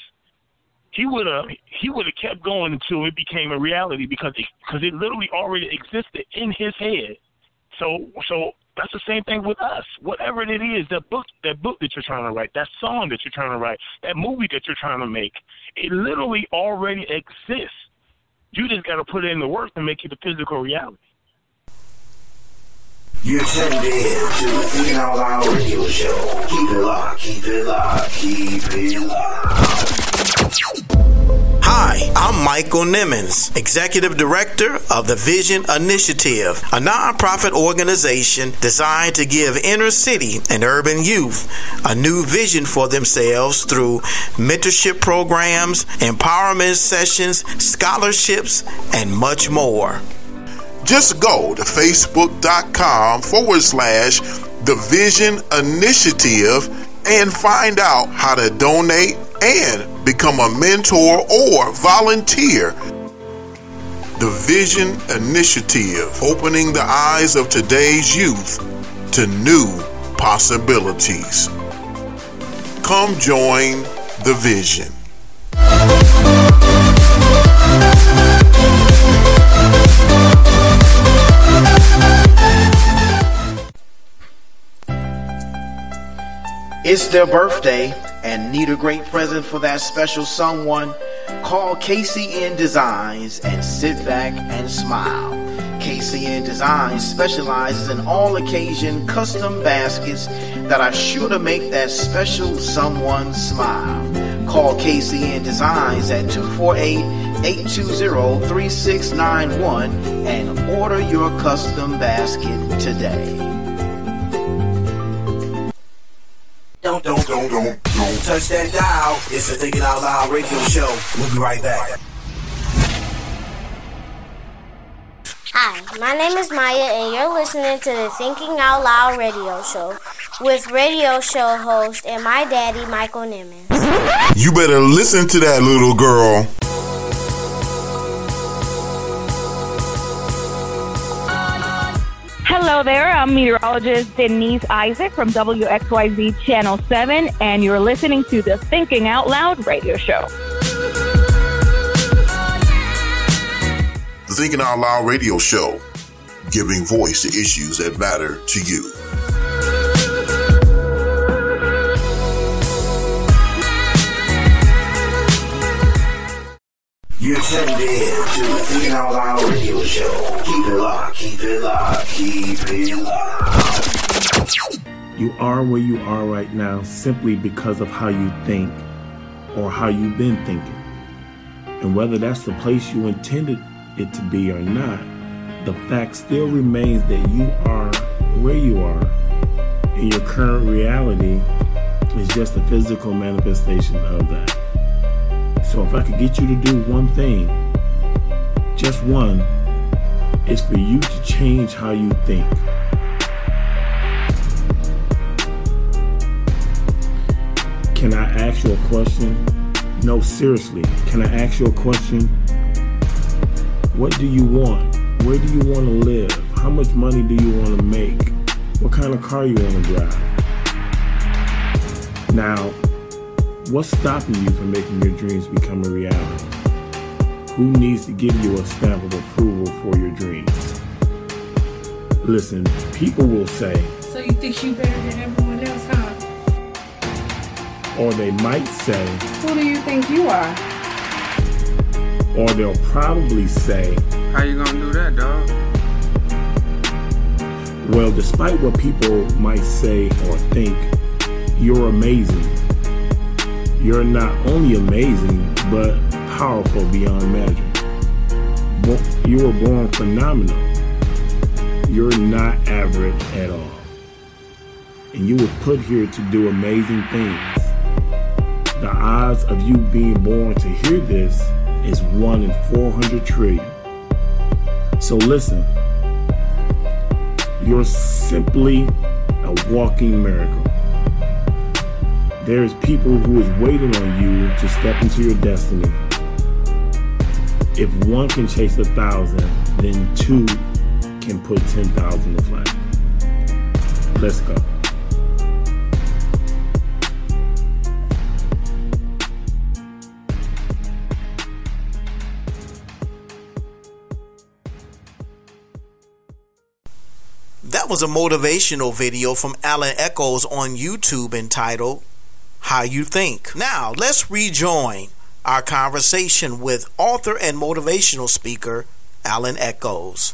Speaker 12: he would have he would have kept going until it became a reality because it, because it literally already existed in his head. So so that's the same thing with us. Whatever it is, that book that book that you're trying to write, that song that you're trying to write, that movie that you're trying to make, it literally already exists. You just got to put it in the work to make it a physical reality.
Speaker 8: You're tuned in to the Loud radio show. Keep it locked, keep it locked, keep it locked.
Speaker 6: Hi, I'm Michael Nimmons, Executive Director of the Vision Initiative, a nonprofit organization designed to give inner city and urban youth a new vision for themselves through mentorship programs, empowerment sessions, scholarships, and much more.
Speaker 1: Just go to facebook.com forward slash the Vision Initiative and find out how to donate and become a mentor or volunteer. The Vision Initiative, opening the eyes of today's youth to new possibilities. Come join the Vision.
Speaker 13: It's their birthday and need a great present for that special someone. Call KCN Designs and sit back and smile. KCN Designs specializes in all occasion custom baskets that are sure to make that special someone smile. Call KCN Designs at 248 820 3691 and order your custom basket today.
Speaker 8: Don't, don't, don't, don't, don't touch that dial. It's the Thinking Out Loud radio show. We'll be right back.
Speaker 11: Hi, my name is Maya, and you're listening to the Thinking Out Loud radio show with radio show host and my daddy, Michael Nimmons.
Speaker 1: You better listen to that little girl.
Speaker 3: Hello there, I'm meteorologist Denise Isaac from WXYZ Channel 7, and you're listening to the Thinking Out Loud radio show.
Speaker 1: The Thinking Out Loud radio show, giving voice to issues that matter to you.
Speaker 8: You're tuned in to the Out Loud radio show. Keep it locked, keep it locked, keep it locked.
Speaker 14: You are where you are right now simply because of how you think or how you've been thinking. And whether that's the place you intended it to be or not, the fact still remains that you are where you are, and your current reality is just a physical manifestation of that. So if I could get you to do one thing, just one, it's for you to change how you think. Can I ask you a question? No, seriously. Can I ask you a question? What do you want? Where do you want to live? How much money do you want to make? What kind of car you want to drive? Now, what's stopping you from making your dreams become a reality? Who needs to give you a stamp of approval for your dreams? Listen, people will say, So
Speaker 15: you think you better than everyone else, huh?
Speaker 14: Or they might say,
Speaker 15: Who do you think you are?
Speaker 14: or they'll probably say,
Speaker 16: How you gonna do that, dog?
Speaker 14: Well, despite what people might say or think, you're amazing. You're not only amazing, but powerful beyond measure. You were born phenomenal. You're not average at all. And you were put here to do amazing things. The odds of you being born to hear this is 1 in 400 trillion. So listen, you're simply a walking miracle. There's people who is waiting on you to step into your destiny. If one can chase a thousand, then two can put 10,000 to flight. Let's go.
Speaker 6: That was a motivational video from Alan Echols on YouTube entitled How You Think. Now, let's rejoin our conversation with author and motivational speaker Alan Echols.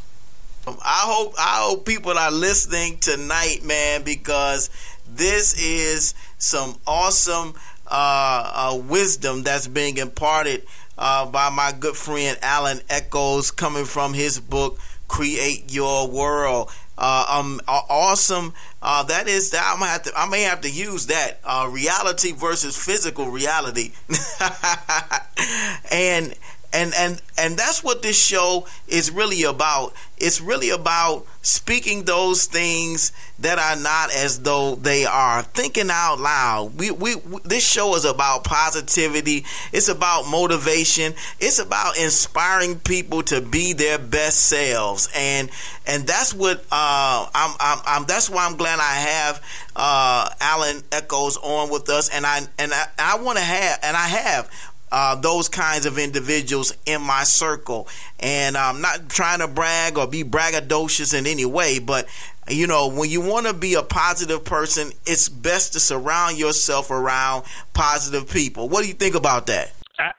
Speaker 6: I hope I hope people are listening tonight, man, because this is some awesome uh, uh, wisdom that's being imparted uh, by my good friend Alan Echols, coming from his book "Create Your World." Uh, um, awesome. Uh, that is that I'm gonna have to. I may have to use that uh, reality versus physical reality, (laughs) and and and and that's what this show is really about. It's really about speaking those things that are not as though they are. Thinking out loud. We, we we this show is about positivity. It's about motivation. It's about inspiring people to be their best selves. And and that's what uh, I'm, I'm I'm that's why I'm glad I have uh, Alan Echols on with us. And I and I, I want to have and I have uh, those kinds of individuals in my circle. And I'm not trying to brag or be braggadocious in any way, but you know, when you want to be a positive person, it's best to surround yourself around positive people. What do you think about that?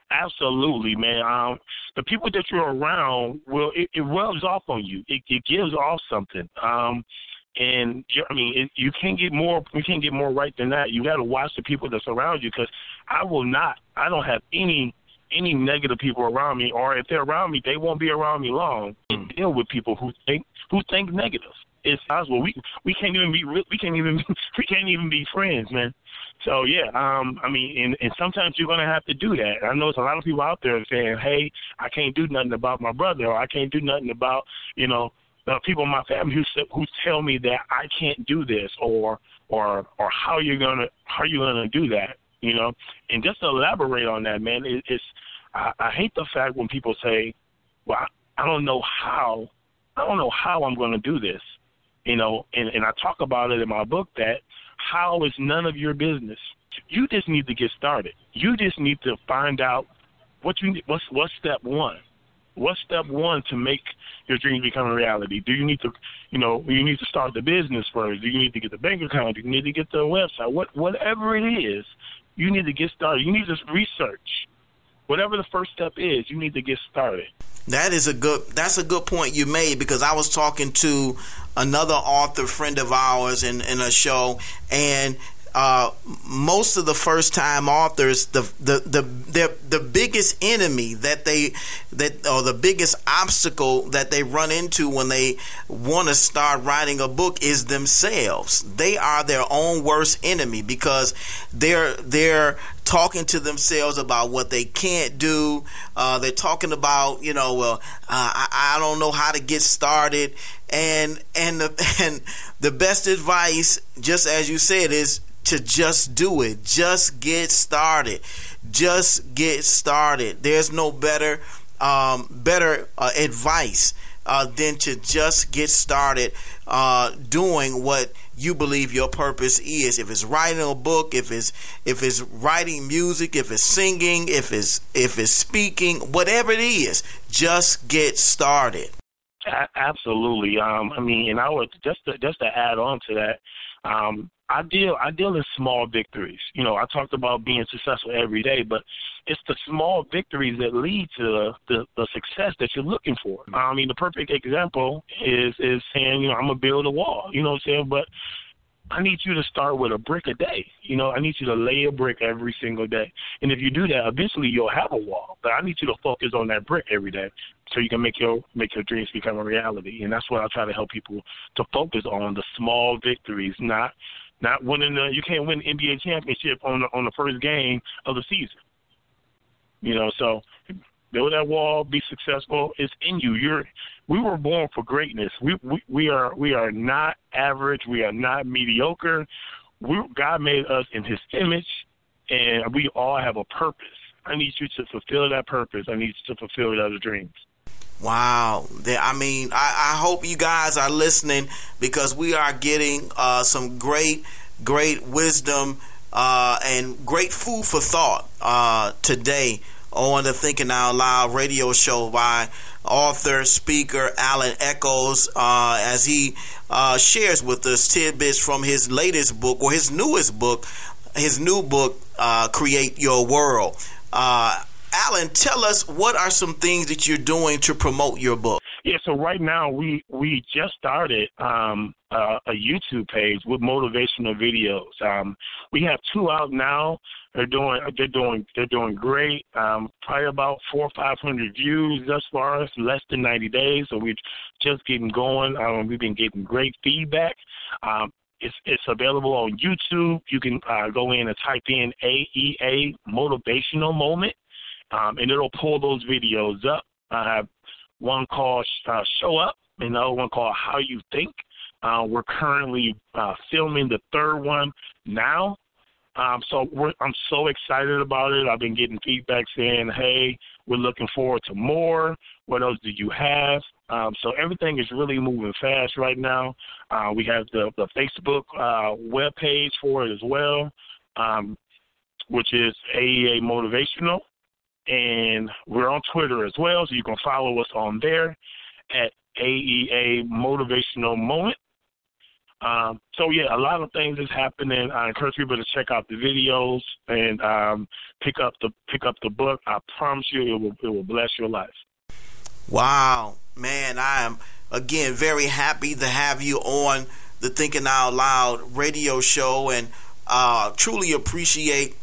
Speaker 12: Absolutely, man. Um, the people that you're around will it, it rubs off on you. It, it gives off something. Um, and you- I mean, it, you can't get more. You can't get more right than that. You got to watch the people that surround you because I will not. I don't have any any negative people around me, or if they're around me, they won't be around me long. And deal with people who think who think negative. It's possible. We we can't even be we can't even (laughs) we can't even be friends, man. So yeah, um, I mean, and, and sometimes you're gonna have to do that. I know there's a lot of people out there saying, "Hey, I can't do nothing about my brother, or I can't do nothing about you know the people in my family who who tell me that I can't do this, or or or how you're gonna how you gonna do that, you know." And just to elaborate on that, man, it, it's I, I hate the fact when people say, "Well, I, I don't know how, I don't know how I'm gonna do this," you know, and and I talk about it in my book that how is none of your business. You just need to get started. You just need to find out what you. What's what's step one? What's step one to make your dreams become a reality? Do you need to, you know, you need to start the business first? Do you need to get the bank account? Do you need to get the website? What whatever it is, you need to get started. You need to research. Whatever the first step is, you need to get started.
Speaker 6: That is a good. That's a good point you made because I was talking to another author friend of ours in in a show, and uh, most of the first time authors, the the the their, the biggest enemy that they that or the biggest obstacle that they run into when they want to start writing a book is themselves. They are their own worst enemy because they're they're talking to themselves about what they can't do. Uh, they're talking about, you know, well, uh, I, I don't know how to get started, and and the, (laughs) and the best advice, just as you said, is to just do it. Just get started. Just get started. There's no better um, better uh, advice uh, than to just get started uh, doing what you believe your purpose is. If it's writing a book, if it's if it's writing music, if it's singing, if it's if it's speaking, whatever it is, just get started.
Speaker 12: Absolutely. Um, I mean, and I would just to, just to add on to that. Um, I deal I deal in small victories. You know, I talked about being successful every day, but it's the small victories that lead to the, the, the success that you're looking for. Mm-hmm. I mean, the perfect example is is saying, you know, I'm gonna build a wall. You know what I'm saying? But I need you to start with a brick a day. You know, I need you to lay a brick every single day. And if you do that, eventually you'll have a wall. But I need you to focus on that brick every day so you can make your make your dreams become a reality. And that's what I try to help people to focus on the small victories, not not winning the you can't win the NBA championship on the on the first game of the season. You know, so build that wall, be successful. It's in you. You're we were born for greatness. We we, we are we are not average. We are not mediocre. We God made us in His image, and we all have a purpose. I need you to fulfill that purpose. I need you to fulfill those dreams.
Speaker 6: Wow. I mean, I, I, hope you guys are listening because we are getting uh, some great, great wisdom uh, and great food for thought uh, today on the Thinking Out Loud radio show by author, speaker Alan Echols uh, as he uh, shares with us tidbits from his latest book or his newest book, his new book, uh, Create Your World. Alan, tell us what are some things that you're doing to promote your book?
Speaker 12: Yeah, so right now we we just started um, uh, a YouTube page with motivational videos. Um, we have two out now. They're doing they're doing they're doing great. Um, probably about four or five hundred views thus far. It's less than ninety days, so we're just getting going. Um, we've been getting great feedback. Um, it's it's available on YouTube. You can uh, go in and type in AEA motivational moment um, and it'll pull those videos up. I have one called uh, Show Up, and another one called How You Think. Uh, we're currently uh, filming the third one now. Um, so I'm so excited about it. I've been getting feedback saying, hey, we're looking forward to more. What else do you have? Um, so everything is really moving fast right now. Uh, we have the, the Facebook uh, web page for it as well, um, which is AEA Motivational and we're on Twitter as well, so you can follow us on there at AEA Motivational Moment. Um, so yeah, a lot of things is happening. I encourage people to check out the videos and um, pick up the pick up the book. I promise you, it will it will bless your life.
Speaker 6: Wow, man, I am again very happy to have you on the Thinking Out Loud radio show, and uh, truly appreciate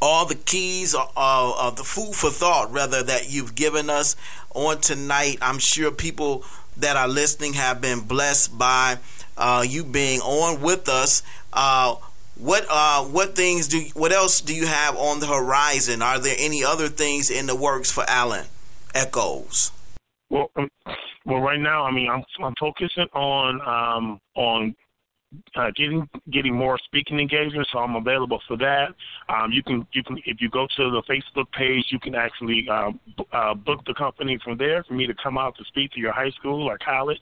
Speaker 6: all the keys of, of the food for thought, rather, that you've given us on tonight. I'm sure people that are listening have been blessed by uh, you being on with us. Uh, what uh, what things do what else do you have on the horizon? Are there any other things in the works for Alan Echols?
Speaker 12: Well, um, well, right now, I mean, I'm I'm focusing on um, on uh, getting getting more speaking engagements, so I'm available for that. Um, you can you can if you go to the Facebook page, you can actually uh, b- uh, book the company from there for me to come out to speak to your high school or college.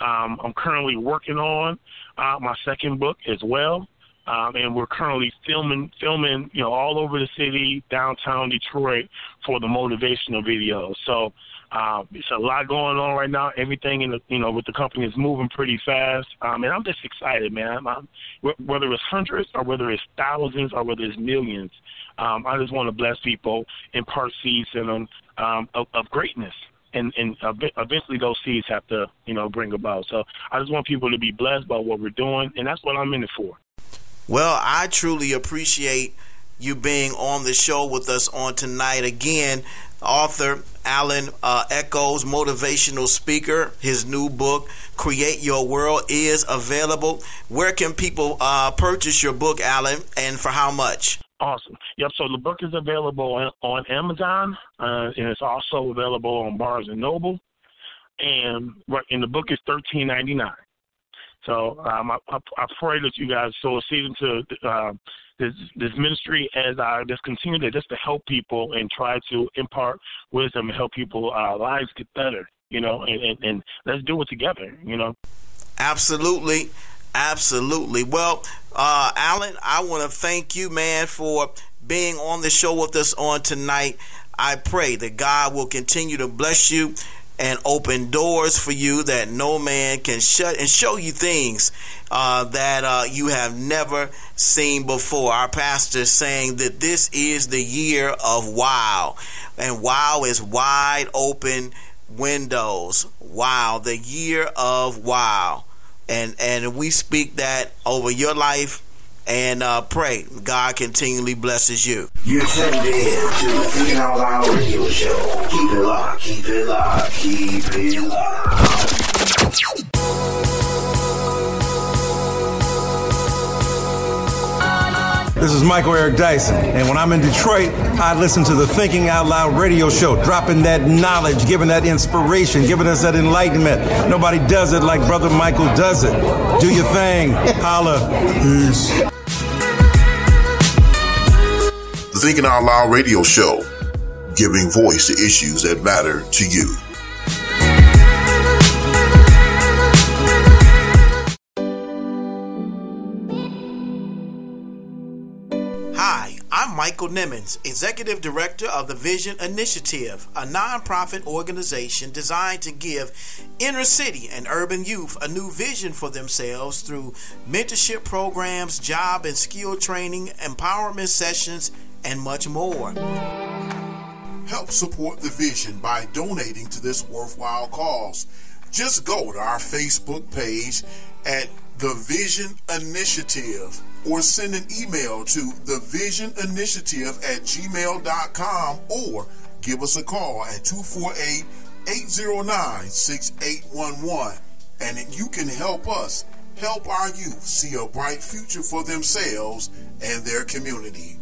Speaker 12: Um, I'm currently working on uh, my second book as well. Um, and we're currently filming, filming, you know, all over the city, downtown Detroit, for the motivational videos. So um, it's a lot going on right now. Everything in the you know with the company is moving pretty fast, um, and I'm just excited, man. I'm, whether it's hundreds or whether it's thousands or whether it's millions, um, I just want to bless people, impart seeds in them um, of, of greatness, and and eventually those seeds have to you know bring about. So I just want people to be blessed by what we're doing, and that's what I'm in it for.
Speaker 6: Well, I truly appreciate you being on the show with us on tonight again author Alan uh, Echols, motivational speaker. His new book, Create Your World, is available. Where can people uh, purchase your book, Alan, and for how much?
Speaker 12: Awesome. Yep. So the book is available on, on Amazon, uh, and it's also available on Barnes and Noble. And and the book is thirteen ninety nine. So um, I, I, pray that you guys sow a seed into uh, this this ministry as I just continue to just to help people and try to impart wisdom and help people uh, lives get better. You know, and, and, and let's do it together. You know.
Speaker 6: Absolutely. Absolutely. Well, uh, Alan, I want to thank you, man, for being on the show with us on tonight. I pray that God will continue to bless you and open doors for you that no man can shut and show you things uh, that uh, you have never seen before. Our pastor is saying that this is the year of wow, and wow is wide open windows. Wow, the year of wow, and and we speak that over your life. And uh, pray God continually blesses you.
Speaker 8: You're tuned in to the Thinking Out Loud radio show. Keep it locked, keep it locked, keep it locked.
Speaker 2: This is Michael Eric Dyson, and when I'm in Detroit, I listen to the Thinking Out Loud radio show, dropping that knowledge, giving that inspiration, giving us that enlightenment. Nobody does it like Brother Michael does it. Do your thing. Holla. Peace.
Speaker 1: Thinking Out Loud radio show, giving voice to issues that matter to you.
Speaker 6: Hi, I'm Michael Nimmons, Executive Director of the Vision Initiative, a nonprofit organization designed to give inner city and urban youth a new vision for themselves through mentorship programs, job and skill training, empowerment sessions, and much more.
Speaker 1: Help support the vision by donating to this worthwhile cause. Just go to our Facebook page at The Vision Initiative or send an email to the Vision Initiative at gmail.com or give us a call at 248 809 6811 and you can help us help our youth see a bright future for themselves and their community.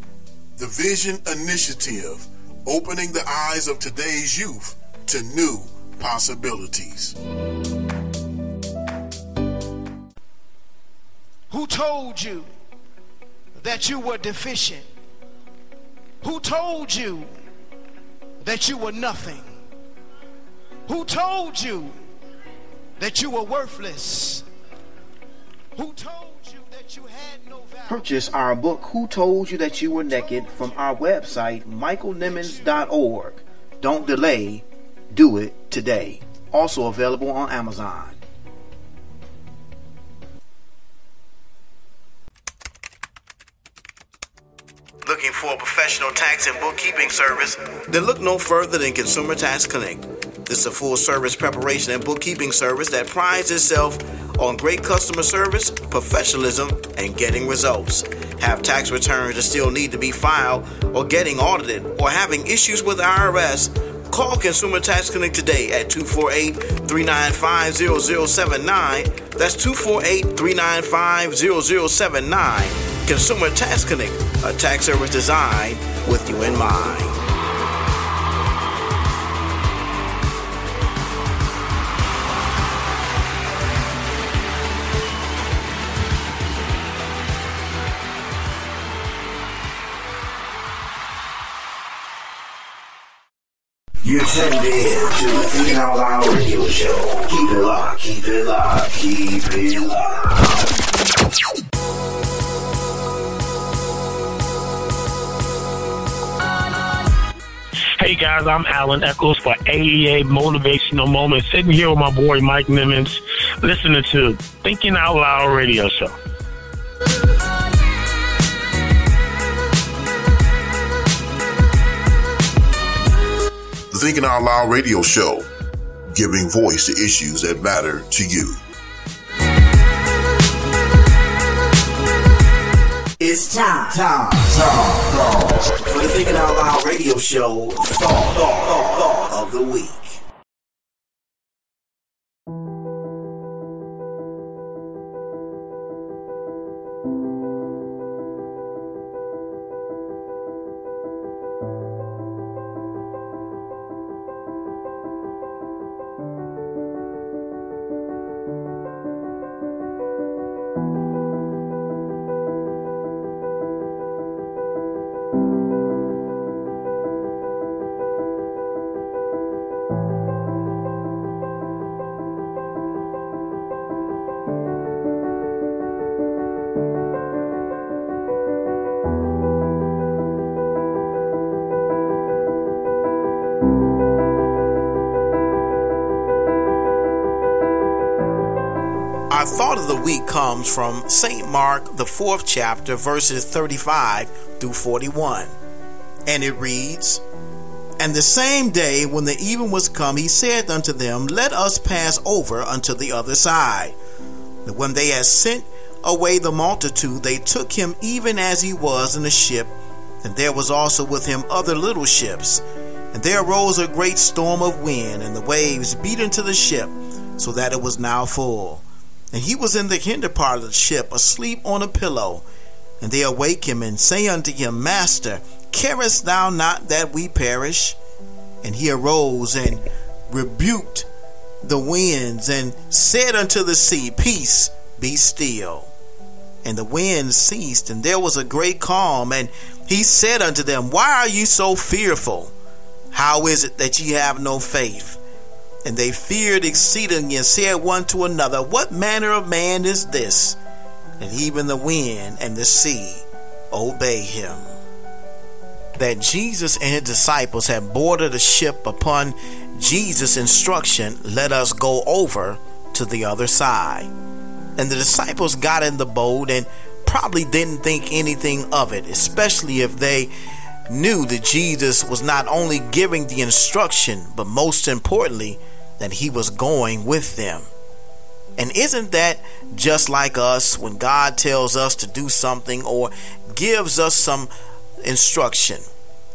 Speaker 1: The Vision Initiative, opening the eyes of today's youth to new possibilities.
Speaker 17: Who told you that you were deficient? Who told you that you were nothing? Who told you that you were worthless? Who told
Speaker 13: Purchase our book, Who Told You That You Were Naked, from our website, michaelnimmons.org. Don't delay, do it today. Also available on Amazon.
Speaker 6: Looking for a professional tax and bookkeeping service? Then look no further than Consumer Tax Connect. This is a full service preparation and bookkeeping service that prides itself on great customer service, professionalism, and getting results. Have tax returns that still need to be filed, or getting audited, or having issues with IRS? Call Consumer Tax Connect today at 248 395 0079. That's 248 395 0079. Consumer Tax Connect, a tax service designed with you in mind.
Speaker 8: You're tuned in to the Thinking Out Loud radio show. Keep it locked, keep it locked, keep it locked.
Speaker 12: Hey guys, I'm Alan Echols for AEA Motivational Moments, sitting here with my boy Mike Nimmons, listening to Thinking Out Loud radio show.
Speaker 1: The Thinking Out Loud radio show, giving voice to issues that matter to you.
Speaker 8: It's time, time, time, for the Thinking Out Loud radio show thought, thought, thought of the week.
Speaker 6: Comes from St. Mark, the fourth chapter, verses 35 through 41. And it reads, And the same day when the even was come, he said unto them, Let us pass over unto the other side. And when they had sent away the multitude, they took him even as he was in the ship, and there was also with him other little ships. And there arose a great storm of wind, and the waves beat into the ship, so that it was now full. And he was in the hinder part of the ship, asleep on a pillow. And they awake him, and say unto him, Master, carest thou not that we perish? And he arose and rebuked the winds, and said unto the sea, Peace, be still. And the wind ceased, and there was a great calm. And he said unto them, Why are you so fearful? How is it that ye have no faith? And they feared exceedingly and said one to another, What manner of man is this? And even the wind and the sea obey him. That Jesus and his disciples had boarded a ship upon Jesus' instruction, let us go over to the other side. And the disciples got in the boat and probably didn't think anything of it, especially if they knew that Jesus was not only giving the instruction, but most importantly, that he was going with them. And isn't that just like us when God tells us to do something or gives us some instruction?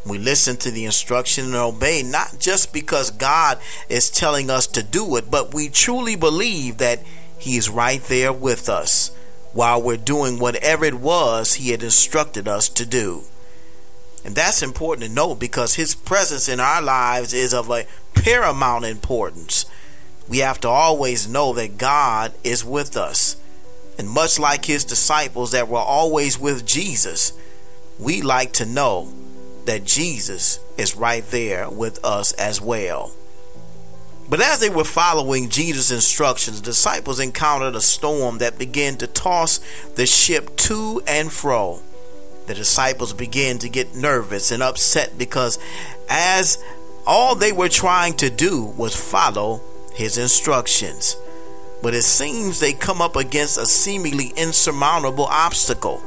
Speaker 6: We listen to the instruction and obey, not just because God is telling us to do it, but we truly believe that He is right there with us while we're doing whatever it was He had instructed us to do. And that's important to know because His presence in our lives is of a paramount importance. We have to always know that God is with us. And much like His disciples that were always with Jesus, we like to know that Jesus is right there with us as well. But as they were following Jesus' instructions, the disciples encountered a storm that began to toss the ship to and fro. The disciples began to get nervous and upset because as all they were trying to do was follow his instructions. But it seems they come up against a seemingly insurmountable obstacle.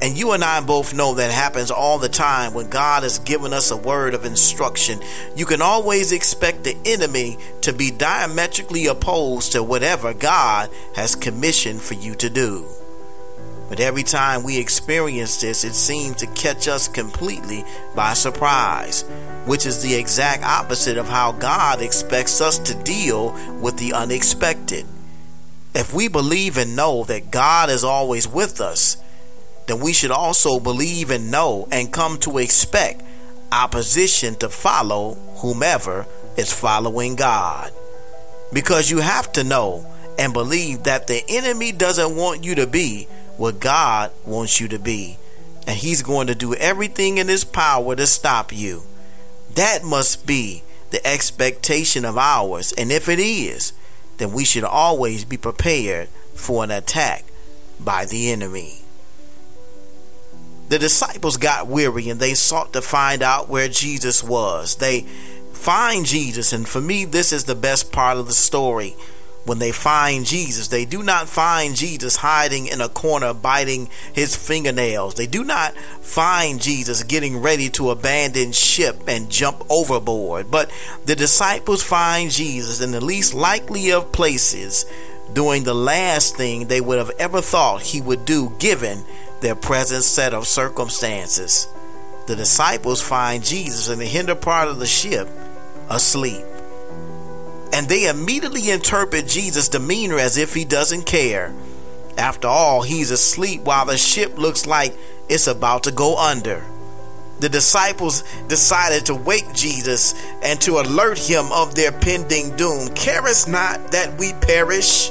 Speaker 6: And you and I both know that happens all the time when God has given us a word of instruction. You can always expect the enemy to be diametrically opposed to whatever God has commissioned for you to do. But every time we experience this, it seems to catch us completely by surprise, which is the exact opposite of how God expects us to deal with the unexpected. If we believe and know that God is always with us, then we should also believe and know and come to expect opposition to follow whomever is following God. Because you have to know and believe that the enemy doesn't want you to be what God wants you to be. And he's going to do everything in his power to stop you. That must be the expectation of ours. And if it is, then we should always be prepared for an attack by the enemy. The disciples got weary and they sought to find out where Jesus was. They find Jesus, and for me, this is the best part of the story. When they find Jesus, they do not find Jesus hiding in a corner biting his fingernails. They do not find Jesus getting ready to abandon ship and jump overboard. But the disciples find Jesus in the least likely of places doing the last thing they would have ever thought he would do given their present set of circumstances. The disciples find Jesus in the hinder part of the ship asleep. And they immediately interpret Jesus' demeanor as if he doesn't care. After all, he's asleep while the ship looks like it's about to go under. The disciples decided to wake Jesus and to alert him of their pending doom. Carest not that we perish?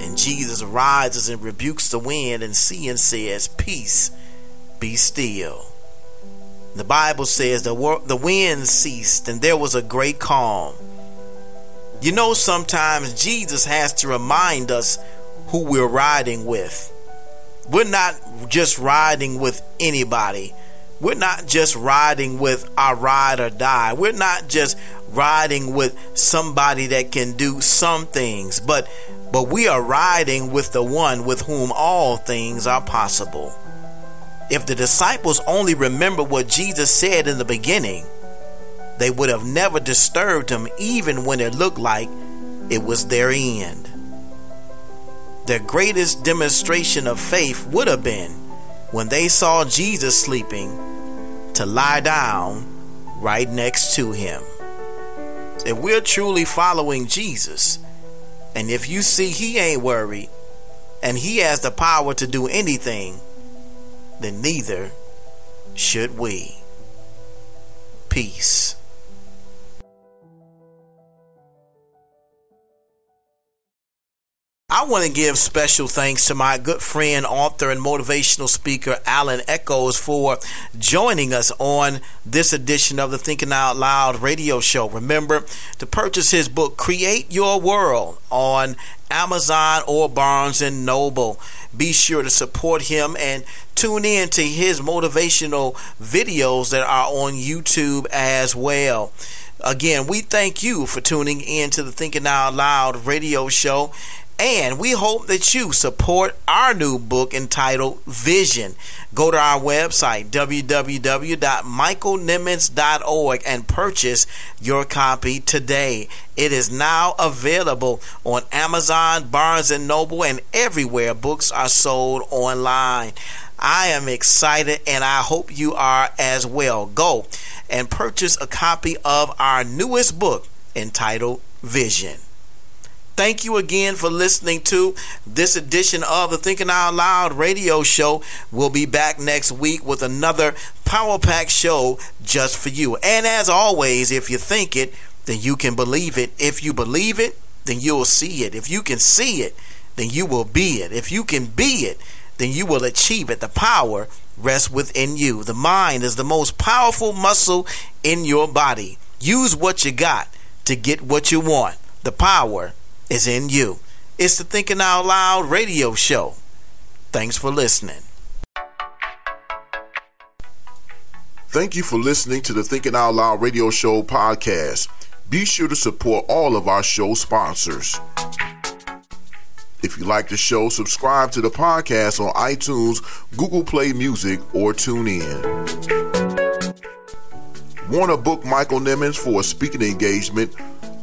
Speaker 6: And Jesus rises and rebukes the wind and sea and says, Peace, be still. The Bible says the, the wind ceased and there was a great calm. You know, sometimes Jesus has to remind us who we're riding with. We're not just riding with anybody. We're not just riding with our ride or die. We're not just riding with somebody that can do some things, but but we are riding with the one with whom all things are possible. If the disciples only remember what Jesus said in the beginning, they would have never disturbed him even when it looked like it was their end. Their greatest demonstration of faith would have been when they saw Jesus sleeping to lie down right next to him. If we're truly following Jesus, and if you see he ain't worried, and he has the power to do anything, then neither should we. Peace. I want to give special thanks to my good friend, author, and motivational speaker, Alan Echols, for joining us on this edition of the Thinking Out Loud radio show. Remember to purchase his book, Create Your World, on Amazon or Barnes and Noble. Be sure to support him and tune in to his motivational videos that are on YouTube as well. Again, we thank you for tuning in to the Thinking Out Loud radio show. And we hope that you support our new book entitled Vision. Go to our website, www.michaelnimmons.org, and purchase your copy today. It is now available on Amazon, Barnes & Noble, and everywhere books are sold online. I am excited and I hope you are as well. Go and purchase a copy of our newest book entitled Vision. Thank you again for listening to this edition of the Thinking Out Loud radio show. We'll be back next week with another Power Pack show just for you. And as always, if you think it, then you can believe it. If you believe it, then you'll see it. If you can see it, then you will be it. If you can be it, then you will achieve it. The power rests within you. The mind is the most powerful muscle in your body. Use what you got to get what you want. The power is in you. It's the Thinking Out Loud radio show. Thanks for listening.
Speaker 1: Thank you for listening to the Thinking Out Loud radio show podcast. Be sure to support all of our show sponsors. If you like the show, subscribe to the podcast on iTunes, Google Play Music, or TuneIn. Want to book Michael Nimmons for a speaking engagement?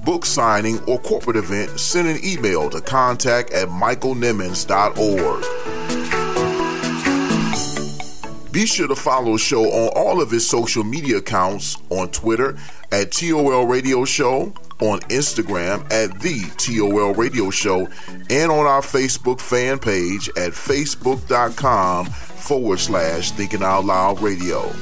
Speaker 1: Book signing, or corporate event, send an email to contact at michaelnimmons.org. Be sure to follow the show on all of his social media accounts on Twitter at TOL Radio Show, on Instagram at the TOL Radio Show, and on our Facebook fan page at facebook.com forward slash Thinking Out Loud Radio.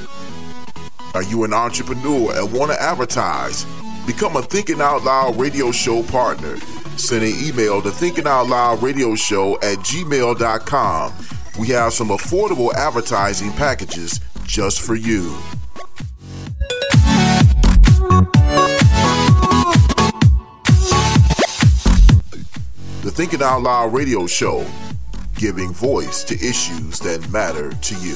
Speaker 1: Are you an entrepreneur and want to advertise? Become a Thinking Out Loud radio show partner. Send an email to Thinking Out Loud radio show at gmail.com. We have some affordable advertising packages just for you. The Thinking Out Loud radio show, giving voice to issues that matter to you.